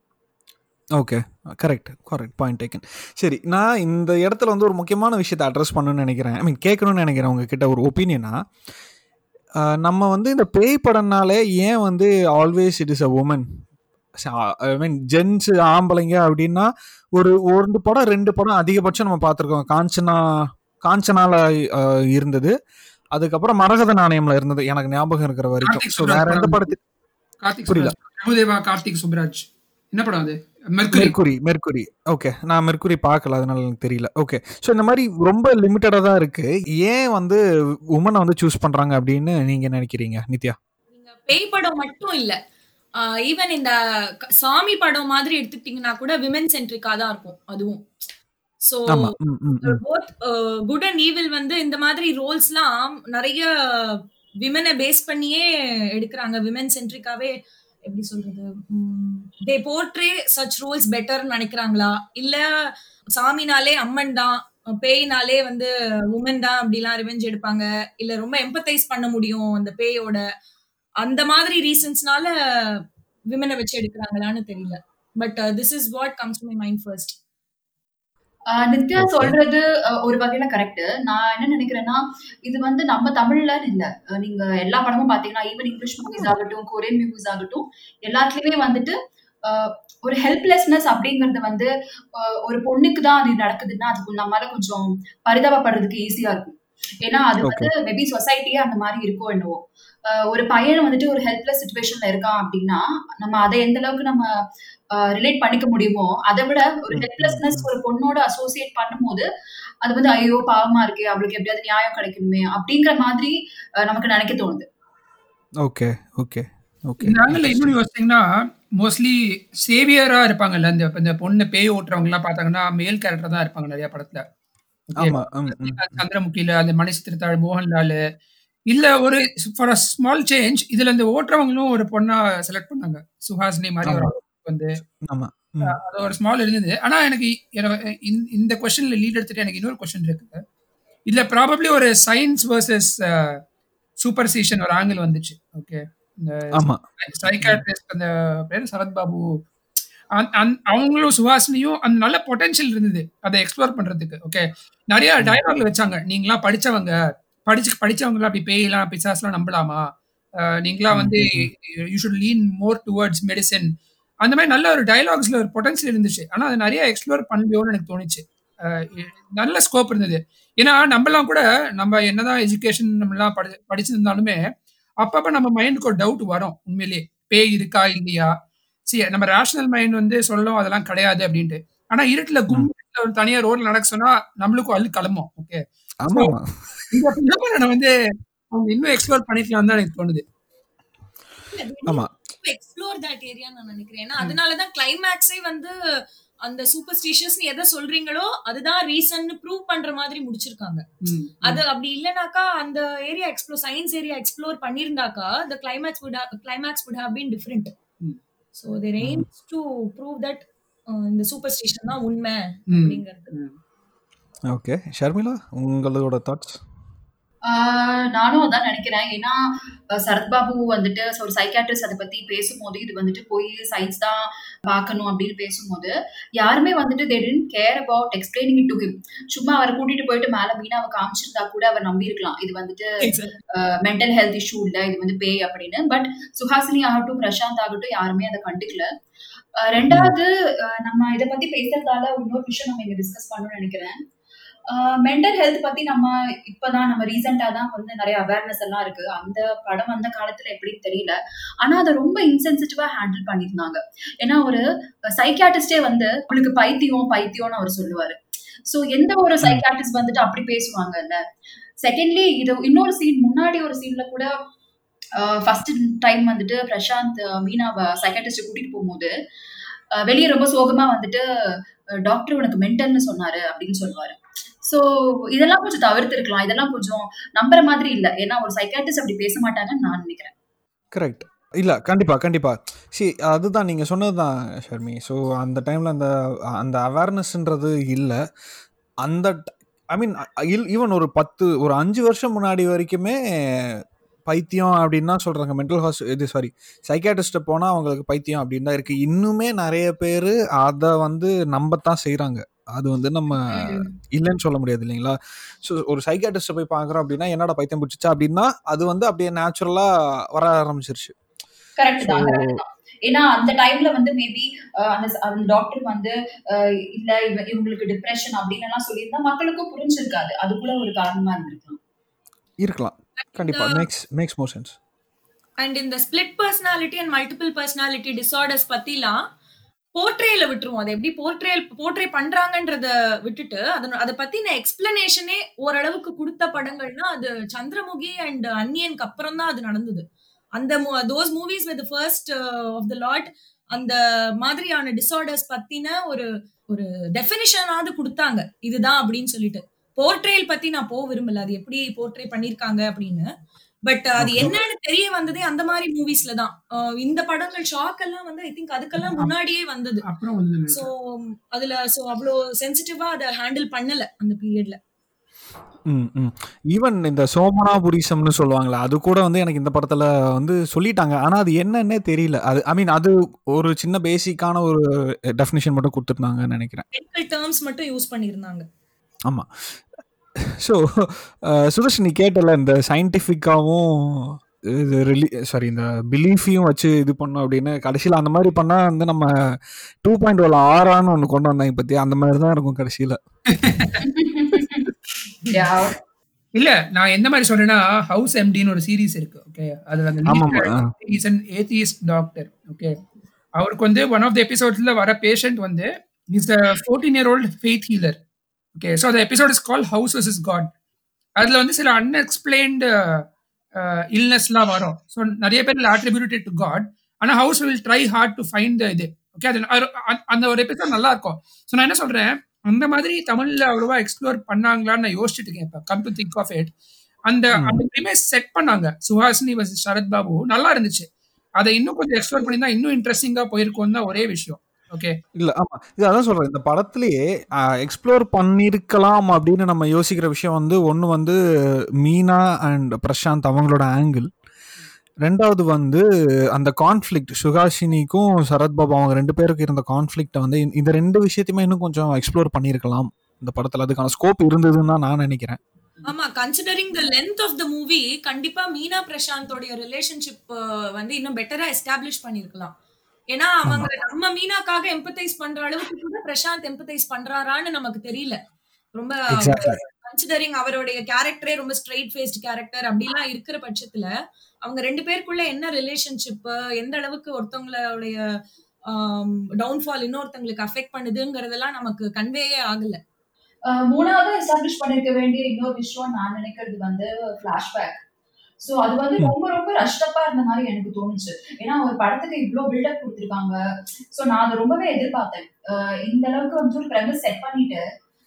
S1: Okay correct correct point taken சரி நான் இந்த இடத்துல வந்து ஒரு முக்கியமான விஷயத்தை அட்ரஸ் பண்ணணும்னு நினைக்கிறேன். ஐ மீன் கேட்கணும்னு நினைக்கிறேன் உங்ககிட்ட ஒரு ஒப்பீனியனா நம்ம வந்து இந்த பேய் படம்னாலே ஏன் வந்து always it is a woman I mean gents ஆம்பளைங்க அப்படின்னா ஒரு ஒரு படம் ரெண்டு படம் அதிகபட்சம் நம்ம பார்த்துருக்கோம். காஞ்சனா காஞ்சனால இருந்தது. அதுக்கப்புறம் மரகத நாணயம்ல இருந்தது. எனக்கு ஞாபகம் இருக்கிற வரைக்கும். ஸோ வேற எந்த
S4: சுப்ராஜ்
S1: படத்து
S4: கார்த்திக்
S1: புரியல.
S4: சுப்ராஜ். பிரபுதேவா கார்த்திக் சுப்ராஜ். என்ன படம் அது? Mercury
S1: Mercury okay. நான் மெர்க்குரி பார்க்கல அதனால எனக்கு தெரியல. ஓகே. ஸோ இந்த மாதிரி ரொம்ப லிமிட்டடாக தான் இருக்கு. ஏன் வந்து உமனை வந்து சூஸ் பண்றாங்க அப்படின்னு நீங்க நினைக்கிறீங்க நித்யா?
S2: நீங்க பேய் படம் மட்டும் இல்ல. ஈவன் இந்த சாமி படம் மாதிரி எடுத்துக்கிட்டீங்கன்னா கூட விமன் சென்ட்ரிக்கா தான் இருக்கும் அதுவும். So. Both good and evil வந்து இந்த மாதிரி ரோல்ஸ்லாம் நிறைய விமனை பேஸ் பண்ணியே எடுக்கிறாங்க. விமன் சென்ட்ரிக்காவே எப்படி சொல்றது? They portray such roles better நினைக்கிறாங்களா? இல்ல சாமினாலே அம்மன் தான் பேய்னாலே வந்து உமன் தான் அப்படிலாம் ரிவெஞ்ச் எடுப்பாங்க? இல்ல ரொம்ப எம்பத்தைஸ் பண்ண முடியும் அந்த பேயோட? அந்த மாதிரி ரீசன்ஸ்னால விமனை வச்சு எடுக்கிறாங்களான்னு தெரியல. But this is what comes to my mind first
S3: ah Nithya. சொல்றது அஹ், ஒரு வகையில கரெக்ட் நான் என்ன நினைக்கிறேன்னா இது வந்து நம்ம தமிழ்ல இல்ல. அஹ், நீங்க எல்லா படமும் பாத்தீங்கன்னா ஈவன் இங்கிலீஷ் மூவிஸ் ஆகட்டும் கொரியன் மூவிஸ் ஆகட்டும் எல்லாத்துலயுமே வந்துட்டு ஆஹ், ஒரு ஹெல்ப்லெஸ்னஸ் அப்படிங்கறது வந்து ஆஹ், ஒரு பொண்ணுக்கு தான் அது நடக்குதுன்னா அதுக்கு நம்மளால கொஞ்சம் பரிதாபப்படுறதுக்கு ஈஸியா இருக்கும். ஏன்னா அது வந்து மேபி சொசைட்டியே அந்த மாதிரி இருக்கோ என்னவோ. ஒரு பையன் வந்துட்டு ஒரு ஹெல்ப்லெஸ் சுச்சுவேஷன்ல இருக்கான் அப்படின்னா நம்ம அதை எந்த அளவுக்கு நம்ம ரிலேட் பண்ணிக்க முடியுமோ அதை விட ஒரு ஹெல்ப்லெஸ்னஸ் ஒரு பொண்ணோட அசோசியேட் பண்ணும்போது அது வந்து ஐயோ பாவமா இருக்கே அவளுக்கு எப்படியாவது நியாயம் கிடைக்கணுமே அப்படிங்கிற மாதிரி நமக்கு நினைக்க தோணுது.
S1: Okay okay okay.
S4: இந்த ஆங்கிள் இன்னொன்று யோசிச்சிங்கன்னா மோஸ்ட்லி சேவியரா இருப்பாங்கல்ல இந்த இந்த பொண்ணு பேய் ஓட்டுறவங்க எல்லாம் பார்த்தாங்கன்னா மேல் கேரக்டர் தான் இருப்பாங்க நிறைய படத்துல. சந்திரமுகில அந்த மணி சித்திரத்தாழ் மோகன்லால் இல்ல ஒரு ஃபார் அ ஸ்மால் சேஞ்ச் இதுல இந்த ஓட்டுறவங்களும் ஒரு பொண்ணா செலக்ட் பண்ணாங்க. சுஹாசினி மாதிரி ஒரு வந்து.
S1: ஆமா.
S4: அது ஒரு ஸ்மால் இருந்தது. ஆனா எனக்கு இந்த- கொஸ்டின்ல லீட் எடுத்துட்டு எனக்கு இன்னொரு கொஸ்டின் இருக்கு. இதுல ப்ராபப்ளி ஒரு சயின்ஸ் வர்சஸ் சூப்பர்சிஷன் ஒரு ஆங்கிள் வந்துச்சு. ஓகே இந்த சைக்காட்ரிஸ்ட் அந்த பேர் சரத்பாபு அவங்களும் சுஹாசினியும் அந்த நல்ல பொட்டன்ஷியல் இருந்தது. அதை எக்ஸ்ப்ளோர் பண்றதுக்கு. ஓகே நிறைய டயலாக்ல வச்சாங்க. நீங்களாம் படிச்சவங்க. படிச்சு படிச்சவங்களாம் அப்படி பேயலாம் பிசாஸ்லாம் நம்பலாமா? நீங்களாம் வந்து you should lean more towards medicine அந்த மாதிரி நல்ல ஒரு டயலாக்ஸ்ல ஒரு பொட்டன்ஷியல் இருந்துச்சு. ஆனா அது நிறைய எக்ஸ்ப்ளோர் பண்ணலையோன்னு எனக்கு தோணுச்சு. நல்ல ஸ்கோப் இருந்தது. ஏன்னா நம்மலாம் கூட நம்ம என்னதான் எஜுகேஷன் நம்மலாம் படி படிச்சிருந்தாலுமே அப்பப்ப நம்ம மைண்டுக்கு ஒரு டவுட் வரும். உண்மையிலேயே பேய் இருக்கா இல்லையா? சரி நம்ம ரேஷனல் மைண்ட் வந்து சொல்லும் அதெல்லாம் கிடையாது அப்படின்ட்டு. ஆனா இருட்டுல கும்பல ஒரு தனியா ரோட்ல நடக்க சொன்னா நம்மளுக்கும் அள்ளு கிளம்பும் ஓகே
S1: ஆமா
S4: இந்த phenomenon வந்து அவங்க இன்னும் எக்ஸ்ப்ளோர் பண்ணிக்கலாம் தான் எனக்கு தோணுது
S1: ஆமா
S2: எக்ஸ்ப்ளோர் தட் ஏரியா நான் நினைக்கிறேன் ஏன்னா அதனாலதான் கிளைமேக்ஸே வந்து அந்த சூப்பர்ஸ்டிஷியஸ் எதை சொல்றீங்களோ அதுதான் ரீசன் ப்ரூவ் பண்ற மாதிரி முடிச்சிருக்காங்க. அது அப்படி இல்லனாக்கா அந்த area explore science area explore பண்ணிருந்தாக்கா the climax would have climax would have been different
S4: ம்.
S2: so their aims to prove that uh, இந்த சூப்பர் ஸ்டேஷன் தான் உண்மை. அப்படிங்கிறது.
S1: ஓகே ஷர்மிளா உங்களோட தாட்ஸ்
S3: நானும் அதான் நினைக்கிறேன். ஏன்னா சரத்பாபு வந்துட்டு ஒரு சைக்காட்ரிஸ்ட் அதை பத்தி பேசும்போது இது வந்துட்டு போய் சயின்ஸ் தான் பார்க்கணும் அப்படின்னு பேசும்போது யாருமே வந்துட்டு they tend care about explaining it to him சும்மா அவரை கூட்டிட்டு போயிட்டு மேல மீனாவை காமிச்சிருந்தா கூட அவர் நம்பியிருக்கலாம். இது வந்துட்டு மென்டல் ஹெல்த் இஷ்யூ இல்ல இது வந்து பேய் அப்படின்னு. பட் சுஹாசினி ஆகட்டும் பிரசாந்த் ஆகட்டும் யாருமே அதை கண்டுக்கல. ரெண்டாவது நம்ம இதை பத்தி பேசுறதால இன்னொரு விஷயம் நம்ம இங்க டிஸ்கஸ் பண்ணணும்னு நினைக்கிறேன். மென்டல் ஹெல்த் பத்தி நம்ம இப்பதான் நம்ம ரீசெண்டா தான் வந்து நிறைய அவேர்னஸ் எல்லாம் இருக்கு. அந்த படம் அந்த காலத்துல எப்படின்னு தெரியல. ஆனா அதை ரொம்ப இன்சென்சிட்டிவா ஹேண்டில் பண்ணியிருந்தாங்க. ஏன்னா ஒரு சைக்காட்டிஸ்டே வந்து உங்களுக்கு பைத்தியம் பைத்தியம்னு அவர் சொல்லுவாரு. சோ எந்த ஒரு சைக்காட்டிஸ்ட் வந்துட்டு அப்படி பேசுவாங்கல்ல? செகண்ட்லி இது இன்னொரு சீன் முன்னாடி ஒரு சீன்ல கூட ஃபர்ஸ்ட் டைம் வந்துட்டு பிரசாந்த் மீனாவை சைக்காட்டிஸ்ட் கூட்டிட்டு போகும்போது வெளியே ரொம்ப சோகமா வந்துட்டு டாக்டர் உனக்கு மென்டல்னு சொன்னாரு அப்படின்னு சொல்லுவாரு. சோ இதெல்லாம் கொஞ்சம் தவிர்த்து இருக்கலாம் இதெல்லாம் கொஞ்சம் நம்புற மாதிரி இல்ல. ஏன்னா ஒரு சைக்காட்டிஸ்ட் அப்படி பேச மாட்டாங்கன்னு நான் நினைக்கிறேன்.
S1: கரெக்ட் இல்லை கண்டிப்பாக கண்டிப்பாக சி அதுதான் நீங்கள் சொன்னது தான் ஷர்மி. ஸோ அந்த டைமில் அந்த அந்த அவேர்னஸ்ன்றது இல்லை. அந்த ஐ மீன் ஈவன் ஒரு பத்து ஒரு அஞ்சு வருஷம் முன்னாடி வரைக்குமே பைத்தியம் அப்படின்னு தான் சொல்கிறாங்க மென்டல் ஹாஸ் இது சாரி சைக்காட்டிஸ்ட்டை போனால் அவங்களுக்கு பைத்தியம் அப்படின்னு தான் இருக்குது இன்னுமே நிறைய பேர் அதை வந்து நம்பத்தான் செய்கிறாங்க அது வந்து நம்ம இல்லைன்னு சொல்ல முடியாது இல்லைங்களா? ஸோ ஒரு சைக்காட்டிஸ்ட்டை போய் பார்க்குறோம் அப்படின்னா என்னடா பைத்தியம் பிடிச்சிச்சா அப்படின்னா அது வந்து அப்படியே நேச்சுரலாக வர ஆரம்பிச்சிருச்சு.
S3: ஏன்னா அந்த டைம்ல வந்து மேபி அந்த அந்த டாக்டர் வந்து இல்ல இவ- இவங்களுக்கு டிப்ரெஷன் அப்படின்னு எல்லாம் சொல்லியிருந்தா மக்களுக்கும் புரிஞ்சிருக்காது. அது கூட ஒரு காரணமா இருந்திருக்கலாம்.
S1: இருக்கலாம். கண்டிப்பா. Makes makes more sense
S2: and இந்த split personality and multiple personality disorders பத்திலாம் போர்ட்ரேல விட்டுருவோம். அதை எப்படி போர்ட்ரேல் போர்ட்ரே பண்றாங்கன்றத விட்டுட்டு அதன் அதை பத்தின எக்ஸ்பிளனேஷனே ஓரளவுக்கு கொடுத்த படங்கள்னா அது சந்திரமுகி அண்ட் அன்னியனுக்கு அப்புறம் தான் அது நடந்தது. அந்த those movies with first of the lot அந்த மாதிரியான டிசார்டர்ஸ் பத்தின ஒரு ஒரு டெஃபினிஷனாவது கொடுத்தாங்க. இதுதான் அப்படின்னு சொல்லிட்டு. போர்ட்ரேல் பத்தி நான் போக விரும்பல. அது எப்படி போர்ட்ரே பண்ணிருக்காங்க அப்படின்னு. பட் அது. என்னன்னு தெரிய வந்ததே அந்த மாதிரி மூவிஸ்ல தான். இந்த படங்கள் ஷாக் எல்லாம் வந்து ஐ திங்க் அதுக்கெல்லாம் முன்னாடியே வந்தது. சோ அதுல சோ அவ்வளோ சென்சிட்டிவா அதை ஹேண்டில் பண்ணல அந்த பீரியட்ல
S1: ஈவன் இந்த சோமனாபுரிசம்னு சொல்லுவாங்களே அது கூட வந்து எனக்கு இந்த படத்தில் வந்து சொல்லிட்டாங்க. ஆனால் அது என்னன்னே தெரியல. அது ஐ மீன் அது ஒரு சின்ன பேசிக்கான ஒரு டெஃபினிஷன் மட்டும் கொடுத்துருந்தாங்கன்னு நினைக்கிறேன்.
S2: மெடிக்கல் டேர்ம்ஸ் மட்டும் யூஸ் பண்ணியிருந்தாங்க.
S1: ஆமாம் ஸோ சுதர்ஷ் *laughs* நீ கேட்டல இந்த சயின்டிஃபிக்காகவும் இது ரிலி சாரி இந்த பிலீஃபையும் வச்சு இது பண்ணோம் அப்படின்னு கடைசியில் அந்த மாதிரி பண்ணால் வந்து நம்ம டூ பாயிண்ட் ஒன் ஆறான்னு ஒன்று கொண்டு வந்தாங்க பற்றி அந்த மாதிரி தான் இருக்கும் கடைசியில்.
S4: இல்ல நான் எந்த மாதிரி சொல்றேன்னா ஹவுஸ் எம்டின்னு ஒரு சீரிஸ் இருக்கு ஓகே அதுல அந்த டாக்டர் ஓகே அவருக்கு வந்து ஒன் ஆஃப் த எபிசோட்ஸ்ல வர பேஷண்ட் வந்து is a fourteen year old faith healer okay so அந்த episode is call House versus God அதுல வந்து சில அன்எக்ஸ்பிளைன்டு இல்னஸ்லாம் வரும். ஸோ நிறைய பேர் ஆட்ரிபியூட்டட் டு காட் ஆனா House will try hard to find இது. ஓகே அது அந்த- ஒரு எபிசோட் நல்லா இருக்கும் ஸோ நான் என்ன சொல்றேன்? அந்த மாதிரி தமிழ்ல அவ்வளவா எக்ஸ்ப்ளோர் பண்ணாங்களான்னு நான் யோசிச்சுட்டு இருக்கேன் இப்போ. Come to think of it அந்த. அந்த ப்ரிமைஸ் செட் பண்ணாங்க. சுஹாசினி வர்சஸ் சரத் பாபு நல்லா இருந்துச்சு. அதை இன்னும் கொஞ்சம் எக்ஸ்ப்ளோர் பண்ணியிருந்தா இன்னும் இன்ட்ரெஸ்டிங்கா போயிருக்கும் தான் ஒரே விஷயம்.
S1: இல்ல ஆமா. இது அதான் சொல்றேன். இந்த படத்திலேயே எக்ஸ்ப்ளோர் பண்ணிருக்கலாம் அப்படின்னு நம்ம யோசிக்கிற விஷயம் வந்து ஒன்று வந்து மீனா அண்ட் பிரசாந்த் அவங்களோட ஆங்கிள் ரெண்டாவது வந்து அந்த கான்ஃப்ளிக்ட் சுகாஷினிக்கும் சரத்பாபு அவங்க ரெண்டு பேருக்கு இருந்த கான்ஃப்ளிக்ட்டை வந்து இந்த- இந்த ரெண்டு விஷயத்தையுமே இன்னும் கொஞ்சம் எக்ஸ்ப்ளோர் பண்ணியிருக்கலாம் இந்த படத்தில். அதுக்கான ஸ்கோப் இருந்ததுன்னு தான் நான் நினைக்கிறேன்.
S2: ஆமா considering the length of the movie கண்டிப்பா மீனா பிரசாந்தோடைய ரிலேஷன்ஷிப் வந்து இன்னும் பெட்டரா எஸ்டாப்ளிஷ் பண்ணிருக்கலாம் ஏன்னா அவங்க நம்ம மீனாக்காக எம்பத்தைஸ் பண்ற அளவுக்கு கூட பிரசாந்த் எம்பத்தைஸ் பண்றாரான்னு நமக்கு தெரியல. ரொம்ப கன்சிடரிங் அவருடைய கேரக்டரே ரொம்ப ஸ்ட்ரெயிட் ஃபேஸ்ட் கேரக்டர் அப்படிலாம் இருக்கிற பட்சத்துல அவங்க ரெண்டு பேருக்குள்ள என்ன ரிலேஷன்ஷிப் எந்த அளவுக்கு ஒருத்தவங்களுடைய டவுன்ஃபால் இன்னொருத்தங்களுக்கு அஃபெக்ட் பண்ணுதுங்கிறதெல்லாம் நமக்கு கன்வேயே ஆகல.
S3: மூணாவது எஸ்டாப்ளிஷ் பண்ணிருக்க வேண்டிய இன்னொரு விஷயம் நான் நினைக்கிறது வந்து ஃபிளாஷ்பேக் சோ அது வந்து. ரொம்ப ரொம்ப ரஷ்டப்பா இருந்த மாதிரி எனக்கு தோணுச்சு. ஏன்னா ஒரு படத்துக்கு இவ்ளோ பில்டப் கொடுத்திருக்காங்க. சோ நான் அதை ரொம்பவே எதிர்பார்த்தேன். இந்த அளவுக்கு வந்து ஒரு பிரமிஸ் செட் பண்ணிட்டு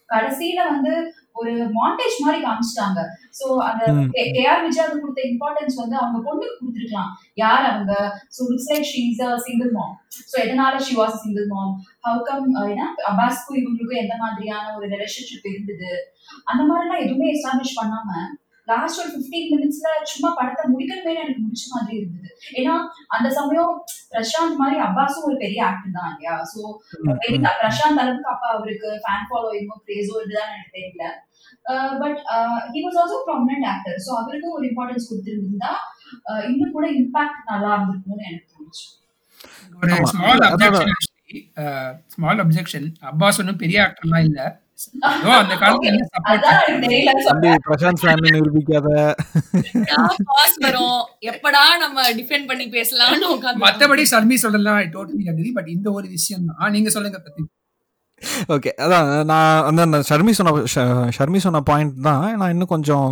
S3: கடைசியில வந்து ஒரு மாண்டேஜ் மாதிரி காமிச்சிட்டாங்க. சோ அந்த
S1: ம்.
S3: கேஆர் விஜயாவுக்கு கொடுத்த இம்பார்ட்டன்ஸ் வந்து அவங்க பொண்ணுக்கு கொடுத்துருக்கலாம். யார் அவங்க? So looks like she is a single mom so எதனால she was single mom how come ஏன்னா அபாஸ்க்கும் இவங்களுக்கும் எந்த மாதிரியான ஒரு ரிலேஷன்ஷிப் இருந்தது? அந்த மாதிரிலாம் எதுவுமே எஸ்டாப்ளிஷ் பண்ணாம லாஸ்ட் ஒரு 15 மினிட்ஸ்ல சும்மா படத்தை முடிக்கணுமே எனக்கு முடிச்ச மாதிரி இருந்தது. ஏன்னா அந்த சமயம் பிரசாந்த் மாதிரி அப்பாஸும் ஒரு பெரிய ஆக்டர் தான் இல்லையா? சோ பிரசாந்த் அளவுக்கு அப்பா அவருக்கு ஃபேன் ஃபாலோயிங்கோ கிரேஸோ இதுதான் எனக்கு தெரியல. But he was also prominent actor so அவருக்கும் ஒரு இம்பார்ட்டன்ஸ் கொடுத்துருந்தா uh, இன்னும் கூட இம்பாக்ட் நல்லா இருந்திருக்கும்னு எனக்கு தோணுச்சு.
S4: ஒரு. Small objection small objection Abbas ஒன்றும் பெரிய ஆக்டர்லாம் இல்ல. *laughs* மத்தபடி சர்மி சொல்லலாம் ஐ டோட்டலி அக்ரி பட் இந்த ஒரு விஷயம் தான் நீங்க சொல்லுங்க பத்தி.
S1: ஓகே அதான் நான் அந்த ஷர்மி சொன்ன ஷர்மி சொன்ன பாயிண்ட் தான். நான் இன்னும் கொஞ்சம்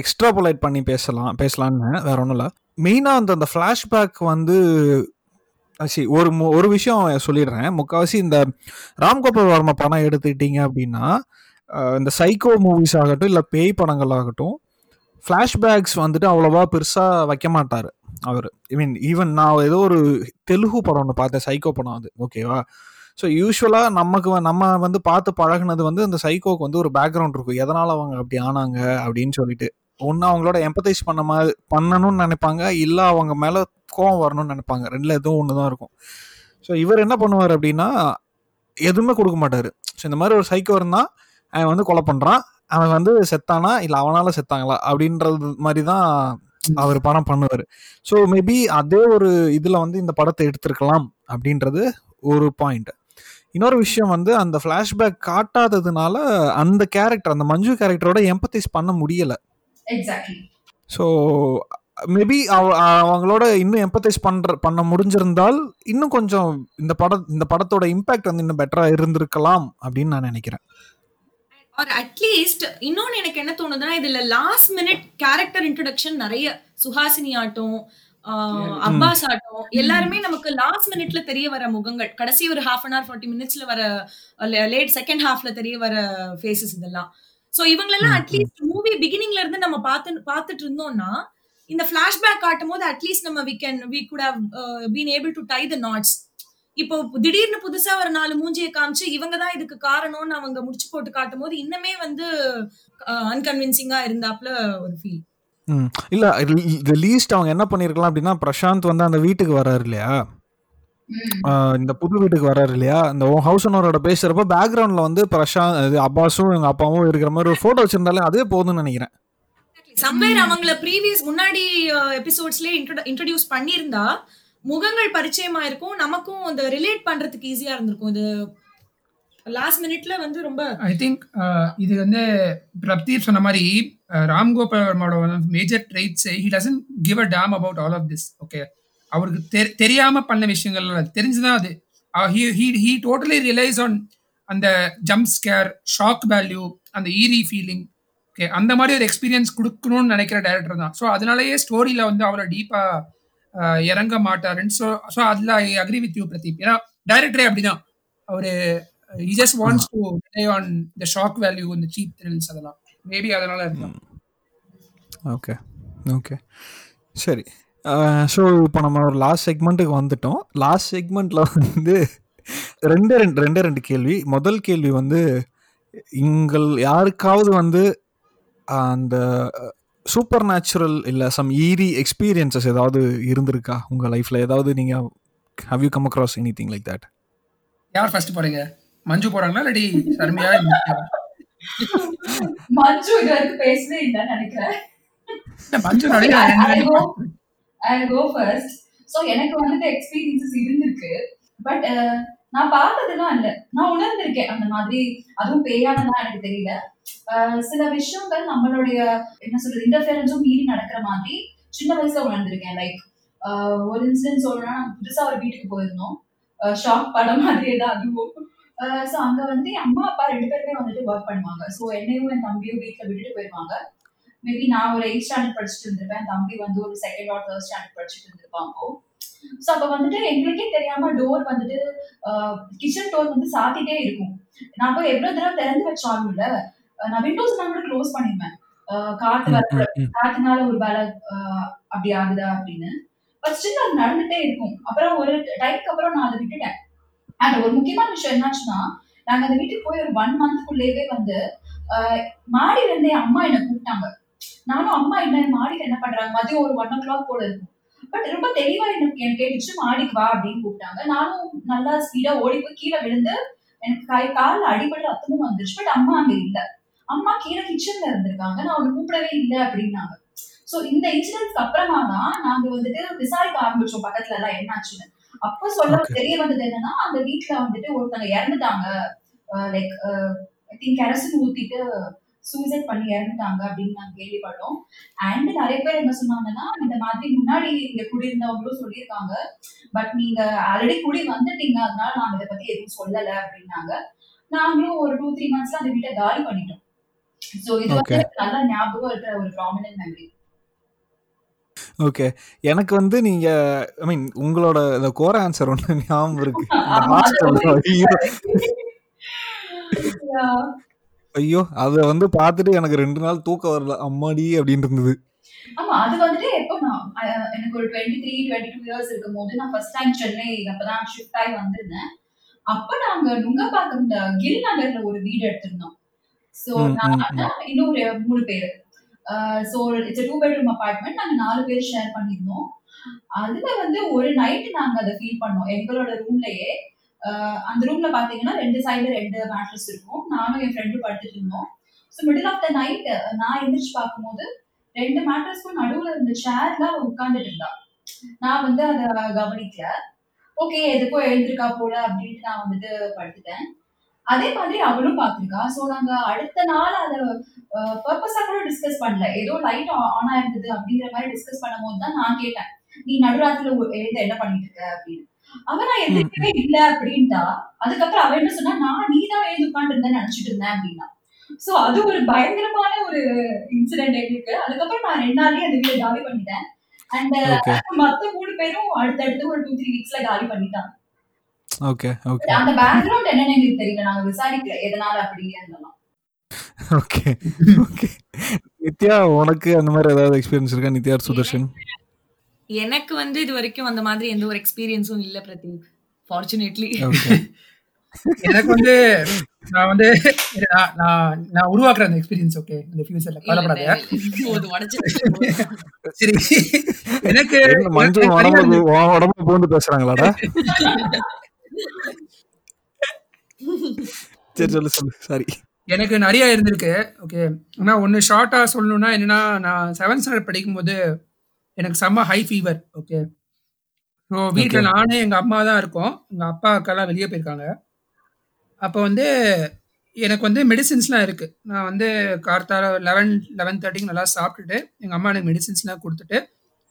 S1: எக்ஸ்ட்ராபுலேட் பண்ணி பேசலாம் பேசலான்னு வேற ஒன்றும் இல்லை. மெயினாக அந்த அந்த ஃப்ளாஷ்பேக் வந்து சரி ஒரு ஒரு விஷயம் சொல்லிடுறேன். முக்கால்வாசி இந்த ராம்கோபால் வர்மா படம் எடுத்துக்கிட்டீங்க அப்படின்னா இந்த சைக்கோ மூவிஸ் ஆகட்டும் இல்லை பேய் படங்கள் ஆகட்டும் ஃப்ளாஷ்பேக்ஸ் வந்துட்டு அவ்வளோவா பெருசாக வைக்க மாட்டார் அவர். ஐ மீன் ஈவன் நான் ஏதோ ஒரு தெலுங்கு படம் ஒன்று பார்த்தேன் சைக்கோ படம் அது. ஓகேவா ஸோ யூஸ்வலாக நமக்கு வ- நம்ம வந்து பார்த்து பழகுனது வந்து இந்த சைக்கோக்கு வந்து ஒரு பேக்ரவுண்ட் இருக்கும். எதனால் அவங்க அப்படி ஆனாங்க அப்படின்னு சொல்லிட்டு. ஒன்று அவங்களோட எம்பத்தைஸ் பண்ண மாதிரி பண்ணணும்னு நினைப்பாங்க. இல்லை அவங்க மேலே கோவம் வரணும்னு நினைப்பாங்க. ரெண்டில் எதுவும் ஒன்று தான் இருக்கும். ஸோ இவர் என்ன பண்ணுவார் அப்படின்னா எதுவுமே கொடுக்க மாட்டார். ஸோ இந்த மாதிரி ஒரு சைக்கோ இருந்தால் அவன் வந்து கொலை பண்ணுறான் அவன் வந்து செத்தானா? இல்லை அவனால செத்தாங்களா? அப்படின்றது மாதிரி தான் அவர் படம் பண்ணுவார். ஸோ மேபி அதே ஒரு இதில் வந்து இந்த படத்தை எடுத்திருக்கலாம் அப்படின்றது ஒரு பாயிண்ட் இன்னொரு விஷயம் வந்து அந்த ஃப்ளாஷ்பேக் காட்டாததுனால அந்த கேரக்டர் அந்த மஞ்சு கேரக்டரோட எம்பத்தைஸ் பண்ண முடியலை.
S3: எக்ஸாக்ட்லி
S1: ஸோ மேபி அவங்களோட இன்னும் எம்பத்தைஸ் பண்ற பண்ண முடிஞ்சிருந்தால் இன்னும் கொஞ்சம் இந்த படம் இந்த படத்தோட இம்பாக்ட் வந்து இன்னும் பெட்டரா இருந்திருக்கலாம் அப்படின்னு நான் நினைக்கிறேன்.
S2: ஆர் அட்லீஸ்ட் இன்னொன்னு எனக்கு என்ன தோணுதுன்னா இதுல லாஸ்ட் மினிட் கேரக்டர் இன்ட்ரடக்ஷன் நிறைய சுஹாசினி ஆட்டம் அப்பாஸ் ஆட்டம் எல்லாருமே நமக்கு லாஸ்ட் மினிட்ல தெரிய வர முகங்கள் கடைசி ஒரு ஹாஃப் அன் ஹவர் ஃபார்ட்டி மினிட்ஸ்ல வர லேட் செகண்ட் ஹாஃப்ல தெரிய வர ஃபேஸஸ் இதெல்லாம். சோ இவங்களெல்லாம் அட்லீஸ்ட் மூவி பிகினிங்ல இருந்து நம்ம பார்த்து பார்த்துட்டு இருந்தோம்னா இந்த ஃபிளாஷ்பேக் காட்டும் போது அட்லீஸ்ட் நம்ம we can we could have been able to tie the knots இப்போ திடீர்னு புதுசா ஒரு நாலு மூஞ்சியை காமிச்சு இவங்க தான் இதுக்கு காரணம்னு அவங்க முடிச்சு போட்டு காட்டும் போது இன்னுமே வந்து அன்கன்வின்சிங்கா இருந்தாப்ல ஒரு ஃபீல்.
S1: இல்ல லீஸ்ட் அவங்க என்ன பண்ணிருக்கலாம் அப்படின்னா பிரசாந்த் வந்து அந்த வீட்டுக்கு வர்றாரு இல்லையா? இந்த புது வீட்டுக்கு வர்றாரு இல்லையா? இந்த ஹவுஸ் ஓனரோட பேசுறப்ப பேக்ரவுண்ட்ல வந்து பிரசாந்த் இது அப்பாஸும் எங்க அப்பாவும் இருக்கிற மாதிரி ஒரு போட்டோ வச்சிருந்தாலே அதே போதும்னு நினைக்கிறேன்.
S2: சம்வேர் அவங்கள ப்ரீவியஸ் முன்னாடி எபிசோட்ஸ்லயே இன்ட்ரடியூஸ் பண்ணியிருந்தா முகங்கள் பரிச்சயமா இருக்கும் நமக்கும் இந்த ரிலேட் பண்றதுக்கு ஈஸியா இருந்திருக்கும். இது லாஸ்ட் மினிட்ல வந்து ரொம்ப
S4: ஐ திங்க் இது வந்து பிரப்தீப் சொன்ன மாதிரி அஹ், Ramgopal வர்மாவோட major traits he doesn't give a damn about all of this okay அவருக்கு தெ தெரியாம பண்ண விஷயங்கள் அது தெரிஞ்சுதான் அது. ஹி டோட்டலி ரியலைஸ் ஆன் அந்த ஜம்ப் ஸ்கேர் ஷாக் வேல்யூ அந்த ஈரி ஃபீலிங் ஓகே அந்த மாதிரி ஒரு எக்ஸ்பீரியன்ஸ் கொடுக்கணும்னு நினைக்கிற டேரக்டர் தான். ஸோ அதனாலயே ஸ்டோரியில் வந்து அவ்வளோ டீப்பாக இறங்க மாட்டாருன்னு ஸோ ஸோ அதில் I agree with you Pradeep. ஏன்னா டைரக்டரே அப்படிதான். அவர் he just wants to rely on the shock value இந்த சீப் த்ரில்ஸ் அதெல்லாம். மேபி அதனால இருக்கலாம்.
S1: ஓகே ஓகே சரி. ஸோ இப்போ நம்ம ஒரு லாஸ்ட் செக்மெண்ட்டுக்கு வந்துட்டோம். லாஸ்ட் செக்மெண்ட்டில் வந்து ரெண்டே ரெண்டு ரெண்டே ரெண்டு கேள்வி. முதல் கேள்வி வந்து உங்கள் யாருக்காவது வந்து அந்த சூப்பர் நேச்சுரல் இல்லை சம் ஈரி எக்ஸ்பீரியன்சஸ் ஏதாவது இருந்திருக்கா? உங்கள் லைஃப்பில் ஏதாவது நீங்கள் have you come across anything like that
S4: யார் ஃபர்ஸ்ட் போறீங்க? மஞ்சு போறாங்களா? இல்லாட்டி சர்மியா?
S3: மஞ்சு பேசவே இல்லைன்னு நினைக்கிறேன்.
S4: மஞ்சு
S3: ஐ கோ ஃபர்ஸ்ட் ஸோ எனக்கு வந்துட்டு எக்ஸ்பீரியன்சஸ் இருந்திருக்கு. பட் uh, நான் பார்த்ததுலாம் இல்ல நான் உணர்ந்திருக்கேன் அந்த மாதிரி. அதுவும் பேயானதான் எனக்கு தெரியல. சில விஷயங்கள் நம்மளுடைய என்ன சொல்றது இன்டர்ஃபியரன்ஸும் மீறி நடக்கிற மாதிரி சின்ன வயசுல உணர்ந்திருக்கேன். லைக் ஒரு இன்சிடென்ட் சொல்லணும்னா புதுசா ஒரு வீட்டுக்கு போயிருந்தோம். ஷாக் படம் மாதிரியே தான் அதுவும். ஸோ அங்க வந்து என் அம்மா அப்பா ரெண்டு பேருமே வந்துட்டு ஒர்க் பண்ணுவாங்க. ஸோ என்னையும் என் தம்பியும் வீட்டில் விட்டுட்டு போயிருவாங்க. மேபி நான் ஒரு எயிட் ஸ்டாண்டர்ட் படிச்சுட்டு இருந்திருப்பேன். தம்பி வந்து ஒரு செகண்ட் ஆர் தேர்ட் ஸ்டாண்டர்ட் படிச்சுட்டு இருந்திருப்பான் அப்போ ஸோ அப்போ வந்துட்டு எங்களுக்கே தெரியாம டோர் வந்துட்டு கிச்சன் டோர் வந்து சாத்திட்டே இருக்கும். நான் போய் எவ்வளவு தடவை திறந்து வச்சாலும் இல்ல. அஹ் நான் விண்டோஸ் நான் கூட க்ளோஸ் பண்ணிப்பேன் அஹ் காத்து வர காத்துனால ஒரு வேலை அப்படி ஆகுதா அப்படின்னு. பட் ஸ்டில் அது நடந்துட்டே இருக்கும். அப்புறம் ஒரு டைம்க்கு அப்புறம் நான் அதை விட்டுட்டேன். அண்ட் ஒரு முக்கியமான விஷயம் என்னாச்சுன்னா நாங்க அந்த வீட்டுக்கு போய் ஒரு ஒன் மந்த்க்குள்ளேயே வந்து மாடியில இருந்தே அம்மா என்னை கூப்பிட்டாங்க. நானும் அம்மா என்ன மாடியில என்ன பண்றாங்க? மதியம் ஒரு ஒன் ஓ கிளாக் போல இருக்கும். பட் ரொம்ப தெளிவா எனக்கு எனக்கு கேட்டுச்சு மாடிக்கு வா அப்படின்னு கூப்பிட்டாங்க. நானும் நல்லா ஸ்பீடா ஓடி போய் கீழே விழுந்து எனக்கு கை காலில் அடிபட்டு ரத்தமும் வந்துருச்சு. பட் அம்மா அங்க இல்ல. அம்மா கீழே கிச்சன்ல இருந்திருக்காங்க. நான் அவனை கூப்பிடவே இல்லை அப்படின்னாங்க. சோ இந்த இன்சிடென்ட்ஸ்க்கு அப்புறமா தான் நாங்க வந்துட்டு விசாரிக்க ஆரம்பிச்சோம் பக்கத்துல எல்லாம் என்னாச்சுன்னு. அப்போ சொல்ல. தெரிய வந்தது என்னன்னா அந்த வீட்ல வந்துட்டு ஒருத்தங்க இறந்துட்டாங்க. லைக் ஐ திங்க் கெரசின் ஊத்திட்டு சூசைட் பண்ணி இறந்துட்டாங்க அப்படின்னு நாங்க கேள்விப்பட்டோம். அண்ட் நிறைய பேர் என்ன சொன்னாங்கன்னா இந்த மாதிரி முன்னாடி இங்க குடியிருந்தவங்களும் சொல்லியிருக்காங்க. பட் நீங்க ஆல்ரெடி குடி வந்துட்டீங்க அதனால நாங்க இதை பத்தி எதுவும் சொல்லல அப்படின்னாங்க. நாங்களும் ஒரு டூ த்ரீ மந்த்ஸ்ல அந்த வீட்டை காலி பண்ணிட்டோம். சோ இது வந்து நல்லா ஞாபகம் இருக்கிற ஒரு ப்ராமினன்ட் மெமரி
S1: ஓகே எனக்கு வந்து நீங்க ஐ மீன் உங்களோட இந்த கோர ஆன்சர் ஒன்று ஞாபகம் இருக்கு. *laughs* ஐயோ அதை வந்து பார்த்துட்டு எனக்கு ரெண்டு நாள் தூக்கம் வரல. அம்மாடி அப்படின்னு இருந்தது.
S3: ஆமா அது வந்துட்டு எப்போ நான் எனக்கு ஒரு twenty three twenty two years இருக்கும் போது நான் ஃபர்ஸ்ட் டைம் சென்னை அப்பதான் ஷிஃப்ட் ஆகி வந்திருந்தேன். அப்ப நாங்க நுங்கப்பாக்கம் கில் நகர்ல ஒரு வீடு எடுத்திருந்தோம். சோ நான். இன்னொரு மூணு பேரு. So it's two bedroom apartment நாங்க நாலு பேர் ஷேர் பண்ணியிருந்தோம். அதுல வந்து ஒரு நைட் நாங்க அதை ஃபீல் பண்ணோம். எங்களோட ரூம்லயே அந்த ரூம்ல பாத்தீங்கன்னா ரெண்டு சைடு ரெண்டு மேட்ரஸ் இருக்கும். நானும் என் ஃப்ரெண்டும் படுத்துட்டு இருந்தோம். So middle of the night நான் எந்திரிச்சு பார்க்கும்போது ரெண்டு மேட்ரஸ்க்கும் நடுவுல இருந்த சேர்ல அவ உட்கார்ந்துட்டு இருந்தா. நான் வந்து அதை கவனிக்கல. ஓகே எதுக்கோ எழுந்திருக்கா போல அப்படின்ட்டு நான் வந்துட்டு படுத்துட்டேன். அதே மாதிரி அவளும் பார்த்திருக்கா. ஸோ நாங்க அடுத்த நாள் அதை பர்பஸா கூட டிஸ்கஸ் பண்ணல. ஏதோ லைட் ஆன் ஆயிருந்தது அப்படிங்கிற மாதிரி டிஸ்கஸ் பண்ணும்போது தான் நான் கேட்டேன். நீ நடுராத்திரில ஒ- என்ன பண்ணிட்டு இருக்க அப்படின்னு. அவன் நான் இல்ல அப்படின்ட்டா. அதுக்கப்புறம் அவன் என்ன சொன்னா நான் நீ தான் எழுந்து உட்காந்து இருந்தேன்னு நினைச்சிட்டு இருந்தேன் அப்படின்னா. சோ அது ஒரு பயங்கரமான ஒரு இன்சிடென்ட் எங்களுக்கு. அதுக்கப்புறம் நான் ரெண்டு நாள்லயே அந்த வீட்டை காலி பண்ணிட்டேன். அண்ட்
S1: ஓகே
S3: மத்த மூணு பேரும் அடுத்தடுத்து ஒரு டூ த்ரீ வீக்ஸ்ல காலி பண்ணிட்டாங்க.
S1: ஓகே ஓகே
S3: அந்த பேக்ரவுண்ட் என்னன்னு எங்களுக்கு தெரியல. நாங்க விசாரிக்கல எதனால அப்படி இருந்தோம்
S1: ஓகே ஓகே நித்யா உனக்கு அந்த மாதிரி ஏதாவது எக்ஸ்பீரியன்ஸ் இருக்கா? நித்யா சுதர்ஷன்?
S2: எனக்கு வந்து இது வரைக்கும் அந்த மாதிரி எந்த ஒரு எக்ஸ்பீரியன்ஸும் இல்ல பிரதீப். ஃபார்ச்சுனேட்லி
S4: எனக்கு வந்து நான் வந்து நான் நான் உருவாக்குற அந்த எக்ஸ்பீரியன்ஸ் ஓகே இந்த ஃபியூச்சர்ல கவலைப்படாத. சரி. எனக்கு
S1: மஞ்சு உடம்பு உடம்பு பூந்து பேசுறாங்களாடா? சரி சொல்லு சொல்லு. சாரி
S4: எனக்கு நிறைய இருந்திருக்கு ஓகே ஆனால் ஒன்று ஷார்ட்டாக சொல்லணும்னா என்னன்னா நான் செவன்த் ஸ்டாண்டர்ட் படிக்கும்போது எனக்கு செம்ம ஹை ஃபீவர் ஓகே ஸோ வீட்டில். நானே எங்கள் அம்மா தான் இருக்கோம். எங்கள் அப்பா அக்காலாம் வெளியே போயிருக்காங்க. அப்போ வந்து எனக்கு வந்து மெடிசின்ஸ்லாம் இருக்குது நான் வந்து கார்த்தால லெவன் லெவன் தேர்ட்டிக்கு நல்லா சாப்பிட்டுட்டு எங்கள் அம்மா எனக்கு மெடிசின்ஸ்லாம் கொடுத்துட்டு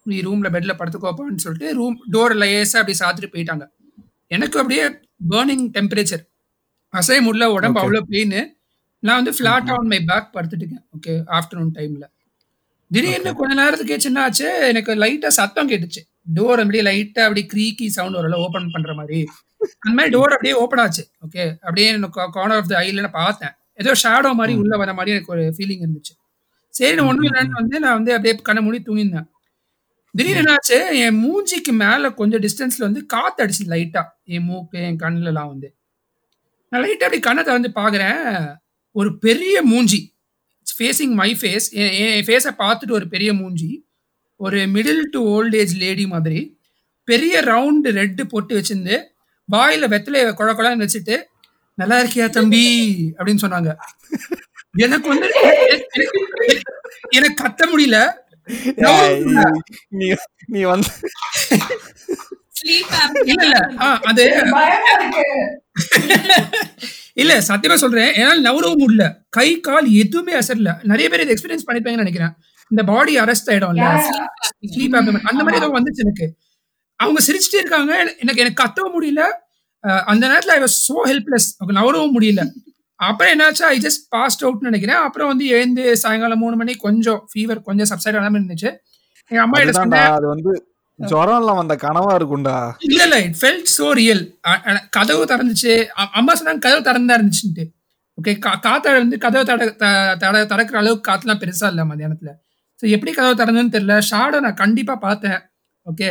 S4: நீ ரூமில் பெட்டில் படுத்துக்கோப்பான்னு சொல்லிட்டு ரூம் டோர் லேசாக அப்படி சாத்திட்டு போயிட்டாங்க. எனக்கு அப்படியே பேர்னிங் டெம்பரேச்சர் அசைய முடியல உடம்பு. அவ்வளோ பெயின் நான் வந்து ஃப்ளாட். ஆன் மை பேக் படுத்துட்டுக்கேன் ஓகே ஆஃப்டர்நூன் டைமில் திடீர்னு. கொஞ்ச நேரத்துக்கு என்ன ஆச்சு எனக்கு லைட்டாக சத்தம் கேட்டுச்சு. டோர் அப்படியே லைட்டாக அப்படியே க்ரீக்கி சவுண்ட் வரல ஓப்பன் பண்ணுற மாதிரி. அந்த மாதிரி டோர் அப்படியே ஓப்பன் ஆச்சு. ஓகே அப்படியே எனக்கு கார்னர் ஆஃப் த ஐல நான் பார்த்தேன். ஏதோ ஷேடோ மாதிரி
S1: ம்.
S4: உள்ள வர மாதிரி எனக்கு ஒரு ஃபீலிங் இருந்துச்சு. சரி ஒன்றும் இல்லைன்னு வந்து நான் வந்து அப்படியே கண்ணை மூடி தூங்கியிருந்தேன் திடீர்னு என்னாச்சு? என் மூஞ்சிக்கு மேல கொஞ்சம் டிஸ்டன்ஸ்ல வந்து காத்து அடிச்சு லைட்டா என் மூக்கு என் கண்ணுல எல்லாம் வந்து. நான் லைட்டா அப்படி கண்ணை திறந்து பாக்குறேன் ஒரு பெரிய மூஞ்சி. ஃபேஸிங் மை ஃபேஸ் என் ஃபேஸை பார்த்துட்டு ஒரு பெரிய மூஞ்சி ஒரு middle to old age lady மாதிரி பெரிய ரவுண்டு ரெட்டு போட்டு வச்சிருந்து வாயில வெத்தலைய குழ குழன்னு வச்சுட்டு நல்லா இருக்கியா தம்பி? அப்படின்னு சொன்னாங்க. எனக்கு வந்து எனக்கு- கத்த முடியல.
S1: நீ நீ வந்து
S2: ஸ்லீப்
S4: இல்ல அது *laughs* இல்ல சத்தியமா சொல்றேன். என்னால நவரவும் முடியல. கை கால் எதுவுமே அசரல. நிறைய பேர் இதை எக்ஸ்பீரியன்ஸ் பண்ணிருப்பாங்கன்னு நினைக்கிறேன். இந்த பாடி அரெஸ்ட் ஆயிடும்ல.
S3: Yeah.
S4: ஸ்லீப் அந்த மாதிரி ஏதோ வந்துச்சு எனக்கு. அவங்க சிரிச்சுட்டே இருக்காங்க. எனக்கு எனக்கு கத்தவும் முடியல. அந்த நேரத்துல ஐ வாஸ் சோ ஹெல்ப்லெஸ் நவரவும் முடியல. அப்புறம் என்னாச்சு? ஐ ஜஸ்ட் பாஸ்ட் அவுட்னு நினைக்கிறேன். அப்புறம் வந்து எழுந்து சாயங்காலம் மூணு மணி கொஞ்சம் ஃபீவர் கொஞ்சம் சப்சைட் ஆகாம இருந்துச்சு. எங்க அம்மா கிட்ட சொன்னேன்
S1: அது வந்து கனவா இருக்கும்டா.
S4: இல்ல இல்ல இட் ஃபெல்ட் சோ ரியல் கதவு திறந்துச்சு. அ- அம்மா சொன்னாங்க கதவு திறந்தா இருந்துச்சுன்ட்டு. ஓகே காத்த வந்து கதவு தட தட திறக்கிற அளவுக்கு காத்துலாம் பெருசா இல்ல மத்தியானத்துல. ஸோ எப்படி கதவு திறந்ததுன்னு தெரியல. ஷாடை நான் கண்டிப்பா பார்த்தேன். ஓகே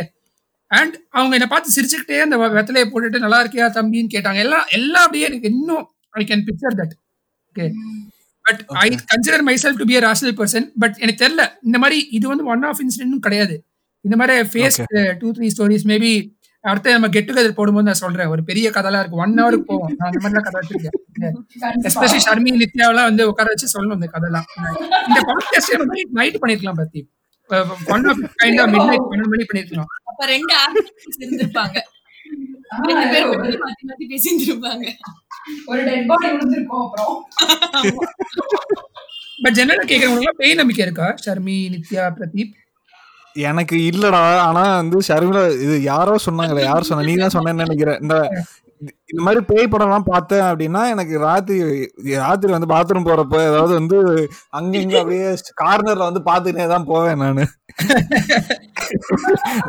S4: அண்ட் அவங்க என்னை பார்த்து சிரிச்சுக்கிட்டே அந்த வெத்தலையை போட்டுட்டு நல்லா இருக்கியா தம்பின்னு கேட்டாங்க. எல்லாம் எல்லாம் அப்படியே எனக்கு இன்னும் I can picture that okay but I consider myself to be rational person but எனக்கு தெரியல. இந்த மாதிரி இது வந்து ஒன் ஆஃப் இன்சிடென்ட்டும் கிடையாது. இந்த மாதிரி face two three stories maybe அடுத்து நம்ம கெட் டுகெதர் போடும்போது நான் சொல்றேன். ஒரு பெரிய கதைலாம் இருக்கு ஒன் ஹவருக்கு போவோம். நான் அந்த மாதிரிலாம் கதை வச்சிருக்கேன். எஸ்பெஷலி ஷர்மி நித்யாவெல்லாம் வந்து உட்கார வச்சு சொல்லணும் இந்த கதைலாம். இந்த பாட்காஸ்ட் நைட் பண்ணிருக்கலாம் பத்தி. One of kind of midnight பன்னெண்டு மணி பண்ணிருக்கலாம்.
S2: அப்ப ரெண்டு ஆர்டிஸ்ட் இருந்திருப்பாங்க
S3: ஒரு டெட் பாடி விழுந்திருக்கும் அப்புறம்.
S4: பட் ஜெனரலா கேட்கறவங்க பேய் நம்பிக்கை இருக்கா? ஷர்மி நித்யா பிரதீப்
S1: எனக்கு இல்லடா. ஆனா வந்து ஷர்மிளா இது யாரோ சொன்னாங்களே யார் சொன்ன நீ தான் சொன்னேன்னு நினைக்கிறேன். இந்த இந்த மாதிரி பேய் படம்லாம் பார்த்தேன் அப்படின்னா எனக்கு ராத்திரி ராத்திரி வந்து பாத்ரூம் போறப்ப ஏதாவது வந்து அங்க இங்க அப்படியே கார்னர்ல வந்து பாத்துக்கிட்டே தான் போவேன் நானு.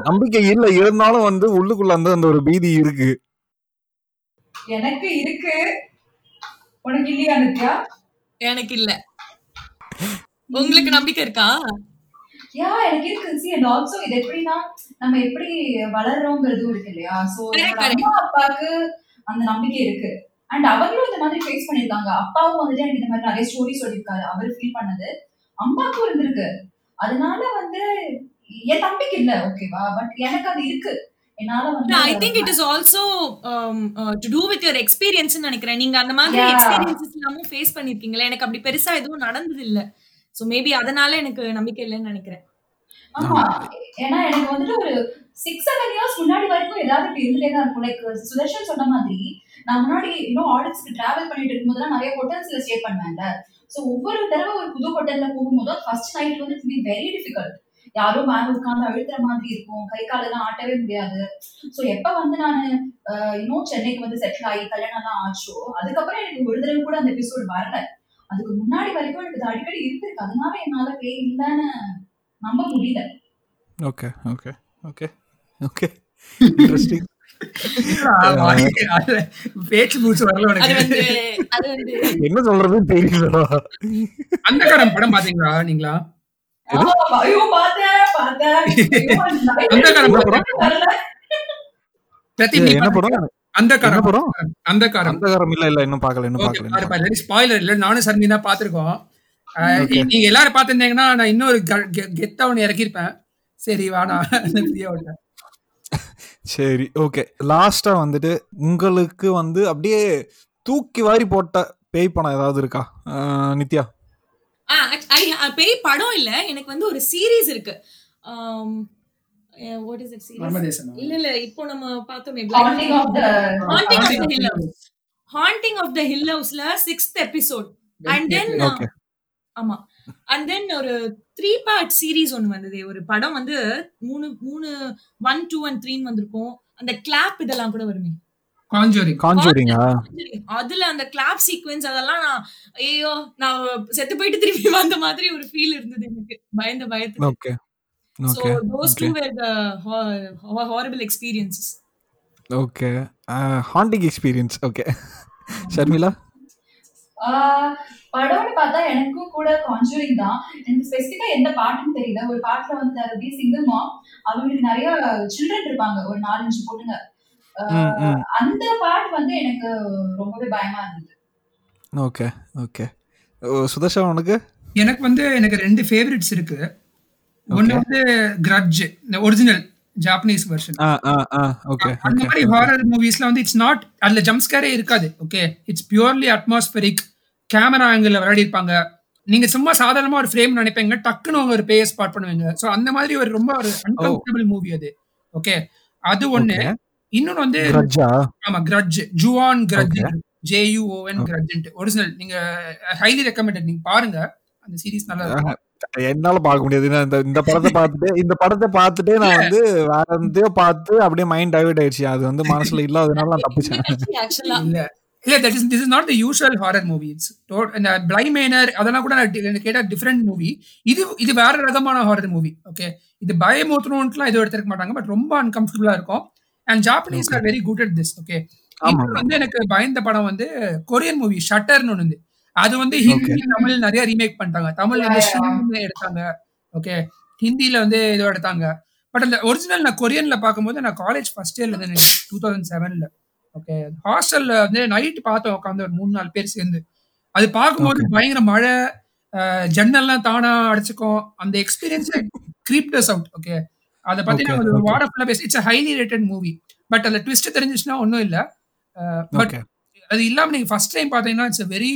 S1: நம்பிக்கை இல்ல. இருந்தாலும் வந்து உள்ளுக்குள்ள வந்து அந்த ஒரு பீதி இருக்கு.
S3: எனக்கு இருக்கு. உனக்கு இல்லையா
S2: எனக்கு இல்ல. உங்களுக்கு நம்பிக்கை இருக்கா?
S3: யா எனக்கு இருக்கு. சி அண்ட் ஆல்சோ இது எப்படின்னா நம்ம எப்படி வளர்றோங்கிறதும் இருக்கு இல்லையா? சோ. அம்மா அப்பாவுக்கு அந்த நம்பிக்கை இருக்கு. அண்ட் அவங்களும் இந்த மாதிரி ஃபேஸ் பண்ணிருக்காங்க அப்பாவும் வந்துட்டு எனக்கு இந்த மாதிரி நிறைய ஸ்டோரி சொல்லியிருக்காரு. அவர் ஃபீல் பண்ணது. அம்மாக்கும் இருந்திருக்கு. அதனால வந்து என் தம்பிக்கு இல்ல ஓகேவா பட் எனக்கு அது இருக்கு.
S2: I think it is also to do with your experience நினைக்கிறேன். நீங்க அந்த மாதிரி
S3: Yeah.
S2: எக்ஸ்பீரியன்சஸ் எல்லாமும் ஃபேஸ் பண்ணிருக்கீங்களா எனக்கு அப்படி பெருசா எதுவும் நடந்தது இல்ல சோ மேபி அதனால எனக்கு நம்பிக்கை இல்லைன்னு நினைக்கிறேன்.
S3: ஆமா. ஏன்னா எனக்கு வந்துட்டு ஒரு சிக்ஸ் செவன் இயர்ஸ் முன்னாடி வரைக்கும் ஏதாவது இப்படி இருந்துட்டே தான் இருக்கும். லைக் சுதர்ஷன் சொன்ன மாதிரி நான் முன்னாடி இன்னும் ஆடிட்ஸ்க்கு டிராவல் பண்ணிட்டு இருக்கும்போதெல்லாம் நிறைய ஹோட்டல்ஸ்ல ஸ்டே பண்ணுவேன்ல. சோ ஒவ்வொரு தடவை ஒரு புது ஹோட்டல்ல போகும்போது ஃபர்ஸ்ட் நைட் வந்து இட் பி வெரி டிஃபிகல்ட் யாரோ மேல உட்காந்து அழுத்துற மாதிரி இருக்கும். கை காலெல்லாம் ஆட்டவே முடியாது. சோ எப்ப வந்து நான் இன்னும் சென்னைக்கு வந்து செட்டில் ஆகி கல்யாணம் எல்லாம் ஆச்சோ அதுக்கப்புறம் எனக்கு ஒரு தடவை கூட அந்த எபிசோட் வரல. அதுக்கு முன்னாடி வரைக்கும் எனக்கு இது அடிக்கடி இருந்திருக்கு. அதனால என்னால பேய் இல்லைன்னு நம்ப முடியல.
S1: Okay okay okay okay interesting
S4: பேச்சு மூச்சு வரல
S2: அது
S4: உனக்கு
S2: வந்து அது வந்து.
S1: என்ன சொல்றதுன்னு தெரியலடா
S4: அந்த காரம் படம் பாத்தீங்களா நீங்களா?
S3: பார்த்தேன் ஐயோ, அந்த
S4: காரம் அந்த காரம் அந்த காரம்
S1: இல்ல இல்ல இன்னும் பார்க்கல இன்னும் பார்க்கல
S4: ஸ்பாயிலர் இல்ல நானும் சர்மி தான் பாத்துருக்கோம். நீங்க எல்லாரும் பாத்திருந்தீங்கன்னா நான் இன்னொரு க- கெ- கெத்தா ஒண்ணு இறக்கிருப்பேன் சரி வாடா
S1: சரி ஓகே லாஸ்டா வந்துட்டு உங்களுக்கு வந்து அப்படியே தூக்கி வாரி போட்ட பேய் படம் ஏதாவது இருக்கா? நித்யா.
S2: பேய் படம் இல்ல எனக்கு வந்து ஒரு சீரீஸ் இருக்கு. வாட் இஸ் இட் சீரீஸ்
S4: மர்மதேசமா
S2: இல்ல இல்ல இப்போ நம்ம பார்த்தோமே
S3: Haunting of the
S2: Haunting of the
S4: Haunting
S2: Hill
S4: of the
S2: House. Haunting of the hill ஹவுஸ்ல சிக்ஸ்த் எபிசோட் அண்ட் தென் ஆமா. அண்ட் தென் ஒரு த்ரீ பார்ட் சீரீஸ் ஒன்னு வந்தது. ஒரு படம் வந்து மூணு மூணு ஒன் டூ அண்ட் த்ரீன்னு வந்திருக்கும். அந்த கிளாப் இதெல்லாம் கூட வருமே.
S4: காஞ்சோரிங்
S1: காஞ்சூரிங்கா.
S2: அதுல அந்த கிளாப் சீக்வென்ஸ் அதெல்லாம் நான் ஐயோ நான் செத்து போயிட்டு திரும்பி வந்த மாதிரி ஒரு ஃபீல் இருந்தது எனக்கு. பயந்த பயத்துல
S1: okay
S2: so
S1: okay
S2: those two were the horrible
S3: ah படம்னு பார்த்தா எனக்கும் கூட கான்ஜூரிங் தான். எனக்கு ஸ்பெசிஃபிக்கா எந்த பாட்டுன்னு தெரியல. ஒரு பாட்டுல வந்து தரபி சிங்கிள் மாம் அவங்களுக்கு நிறைய சில்ட்ரன் இருப்பாங்க. ஒரு நாலஞ்சு பொண்ணுங்க. அந்த பாட்டு வந்து எனக்கு ரொம்பவே பயமா இருந்தது.
S1: ஓகே ஓகே சுதர்ஷா உனக்கு?
S4: எனக்கு வந்து எனக்கு ரெண்டு ஃபேவரட்ஸ் இருக்கு. ஒன்னு
S1: Okay.
S4: வந்து கிரட்ஜ் இந்த ஒரிஜினல் ஜாப்பனீஸ் வெர்ஷன்
S1: ஆ ஆ ஆ ஓகே
S4: அந்த மாதிரி ஹாரர் மூவிஸ்ல வந்து இட்ஸ் நாட் அதுல ஜம்ப் ஸ்கேரே இருக்காது okay it's purely atmospheric camera angle விளையாடி இருப்பாங்க. நீங்க சும்மா சாதாரணமா ஒரு ஃப்ரேம் நினைப்பீங்க டக்குன்னு அவங்க ஒரு பேய ஸ்பாட் பண்ணுவீங்க. சோ அந்த மாதிரி ஒரு ரொம்ப ஒரு அன்கம்ஃபர்டபுள் மூவி அது ஓகே அது ஒண்ணு. இன்னொன்னு வந்து
S1: கிரட்ஜா
S4: ஆமா grudge Juon grudge. J U O N grudge original நீங்க ஹைலி ரெக்கமெண்டட் நீங்க பாருங்க. அந்த சீரிஸ் நல்லா இருக்கும்.
S1: என்னால பார்க்க முடியாது. இந்த இந்த படத்தை பார்த்துட்டு இந்த படத்தை பார்த்துட்டே நான் வந்து வேற எதையோ பார்த்து அப்படியே மைண்ட் டைவர்ட் ஆயிடுச்சு. அது வந்து மனசுல இல்லாததுனால நான் தப்பிச்சேன்.
S2: ஆக்சுவலா
S4: இல்ல. இல்ல that is this is not the usual horror movie it's இந்த பிளை மேனர் அதெல்லாம் கூட நான் கேட்ட டிஃப்ரெண்ட் மூவி இது இது வேற ரகமான ஹாரர் மூவி ஓகே இது பயமூத்தணும்ட்டுலாம் இது எடுத்துக்க மாட்டாங்க பட் ரொம்ப அன்கம்ஃபர்டபுளா இருக்கும். And Japanese are very good at this okay வந்து எனக்கு பயந்த படம் வந்து கொரியன் மூவி ஷட்டர்னு ஒன்று அது வந்து ஹிந்தி தமிழ் நிறைய ரீமேக் பண்ணிட்டாங்க. தமிழ் வந்து எடுத்தாங்க. ஓகே ஹிந்தில வந்து ஏதோ எடுத்தாங்க. பட் அந்த ஒரிஜினல் நான் கொரியன்ல பார்க்கும்போது நான் காலேஜ் ஃபர்ஸ்ட் இயர்ல இருந்து டூ தௌசண்ட் செவன்ல ஓகே ஹாஸ்டல்ல வந்து நைட் பார்த்தோம் உட்காந்து ஒரு மூணு நாலு பேர் சேர்ந்து. அது பார்க்கும்போது பயங்கர மழை ஜன்னல்லாம் தானா அடிச்சுக்கும். அந்த எக்ஸ்பீரியன்ஸ் கிரீப்டஸ் அவுட் ஓகே அதை பத்தி நான் ஒரு. வாரம் ஃபுல்லா பேசி it's highly rated movie but அதுல ட்விஸ்ட் தெரிஞ்சிச்சுன்னா ஒன்றும் இல்லை. பட்
S1: ஓகே
S4: அது இல்லாம நீங்க ஃபர்ஸ்ட் டைம் பாத்தீங்கன்னா it's very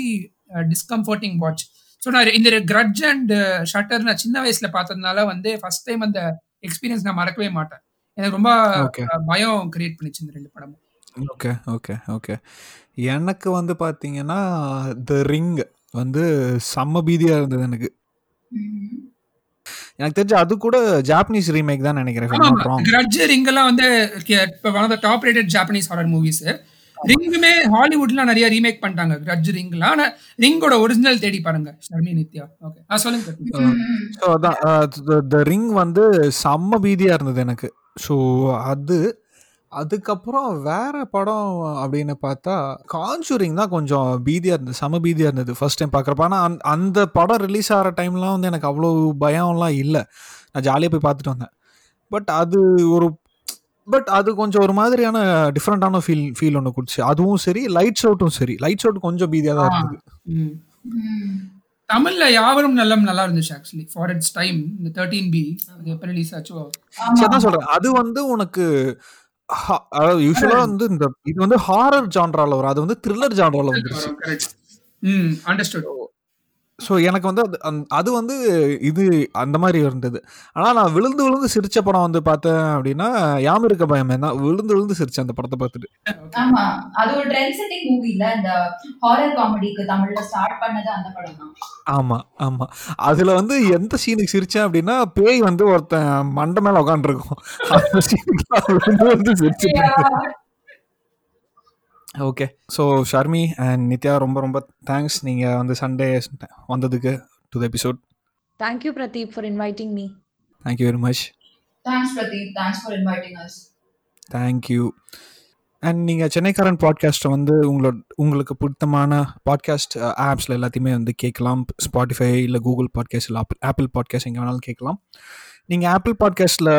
S4: discomforting watch so நான் இந்த கிரட்ஜ் அண்ட் ஷட்டர் நான் சின்ன வயசுல பார்த்ததுனால வந்து ஃபர்ஸ்ட் டைம் அந்த எக்ஸ்பீரியன்ஸ் நான் மறக்கவே மாட்டேன். எனக்கு ரொம்ப பயம் கிரியேட் பண்ணிச்சு இந்த ரெண்டு படமும்.
S1: ஓகே ஓகே ஓகே எனக்கு வந்து பார்த்தீங்கன்னா த ரிங் வந்து செம்ம பீதியாக இருந்தது எனக்கு. எனக்கு தெரிஞ்சு அது கூட ஜாப்பனீஸ் ரீமேக் தான் நினைக்கிறேன்.
S4: கிரட்ஜ் ரிங் எல்லாம் வந்து இப்போ one of the top rated Japanese horror movies ரிங்குமே ஹாலிவுட்லாம் நிறைய ரீமேக் பண்ணிட்டாங்க. கிரட்ஜ் ரிங்லாம் ஆனா ரிங்கோட ஒரிஜினல் தேடி பாருங்க. ஷர்மி நித்யா. ஓகே நான் சொல்லுங்க.
S1: ஸோ அதான் த ரிங் வந்து செம்ம பீதியா இருந்தது எனக்கு. ஸோ அது அதுக்கப்புறம் வேற படம் அப்படின்னு பார்த்தா காஞ்சூரிங் தான் கொஞ்சம் பீதியாக இருந்தது. செம பீதியாக இருந்தது ஃபர்ஸ்ட் டைம் பார்க்குறப்ப. ஆனால் அந்த அந்த படம் ரிலீஸ் ஆகிற டைம்லாம் வந்து எனக்கு அவ்வளோ பயம்லாம் இல்லை. நான் ஜாலியாக போய் பார்த்துட்டு வந்தேன். பட் அது ஒரு பட் அது கொஞ்சம் ஒரு மாதிரியான டிஃப்ரெண்ட்டான ஃபீல் ஃபீல் ஒன்று கொடுச்சு அதுவும் சரி லைட்ஸ் அவுட்டும் சரி. லைட்ஸ் அவுட் கொஞ்சம் பீதியாக தான் இருந்தது.
S4: தமிழ்ல யாவரும் நல்லம் நல்லா இருந்துச்சு ஆக்சுவலி ஃபார் இட்ஸ் டைம் இந்த தேர்ட்டீன் பி எப்போ ரிலீஸ் ஆச்சோ?
S1: சரி சொல்றேன். அது வந்து உனக்கு அதாவது யூஸ்வலா வந்து இந்த இது வந்து ஹாரர் ஜான்ரால வரும். அது வந்து த்ரில்லர் ஜான்ரால வந்துருச்சு.
S4: ம் அண்டர்ஸ்டுட்
S1: ஸோ எனக்கு வந்து அது அந்த- அது வந்து இது அந்த மாதிரி இருந்தது. ஆனால் நான் விழுந்து விழுந்து சிரிச்ச படம் வந்து பார்த்தேன் அப்படின்னா யாம் இருக்க பயமே தான் விழுந்து விழுந்து சிரிச்சேன் அந்த படத்தை பார்த்துட்டு.
S3: ஆமா. அது ஒரு ட்ரெண்ட் செட்டிங் மூவி இல்ல? இந்த ஹாரர் காமெடிக்கு தமிழ்ல ஸ்டார்ட் பண்ணது அந்த படம் தான்.
S1: ஆமா ஆமா. அதுல வந்து எந்த சீனுக்கு சிரிச்சேன் அப்படின்னா பேய் வந்து ஒருத்தன் மண்டை மேல உட்காந்துருக்கும் அந்த சீனுக்கு விழுந்து விழுந்து சிரிச்சிட்டேன் okay so Sharmi and Nithya ரொம்ப ரொம்ப தேங்க்ஸ் நீங்கள் வந்து சண்டே வந்ததுக்கு to the episode
S6: Thank you, Pradeep, for inviting me.
S1: Thank you very much
S3: thanks Pradeep thanks for inviting us
S1: thank you and நீங்கள் சென்னைக்காரன் பாட்காஸ்ட்டை வந்து உங்களோட உங்களுக்கு பிடித்தமான பாட்காஸ்ட் ஆப்ஸில் எல்லாத்தையுமே வந்து கேட்கலாம். ஸ்பாட்டிஃபை இல்லை கூகுள் பாட்காஸ்ட் இல்லை ஆப்பிள் ஆப்பிள் பாட்காஸ்ட் எங்கே வேணாலும் கேட்கலாம். நீங்கள் ஆப்பிள் பாட்காஸ்ட்டில்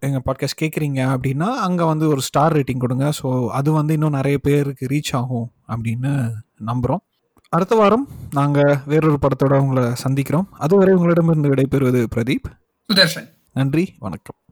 S1: எங்கள் பாட்காஸ்ட் கேட்குறீங்க அப்படின்னா அங்கே வந்து ஒரு ஸ்டார் ரேட்டிங் கொடுங்க. ஸோ அது வந்து இன்னும் நிறைய பேருக்கு ரீச் ஆகும் அப்படின்னு நம்புகிறோம் அடுத்த வாரம் நாங்கள் வேறொரு படத்தோட உங்களை சந்திக்கிறோம். அதுவரை உங்களிடமிருந்து விடைபெறுவது பிரதீப்.
S4: சுதர்ஷன்
S1: நன்றி வணக்கம்.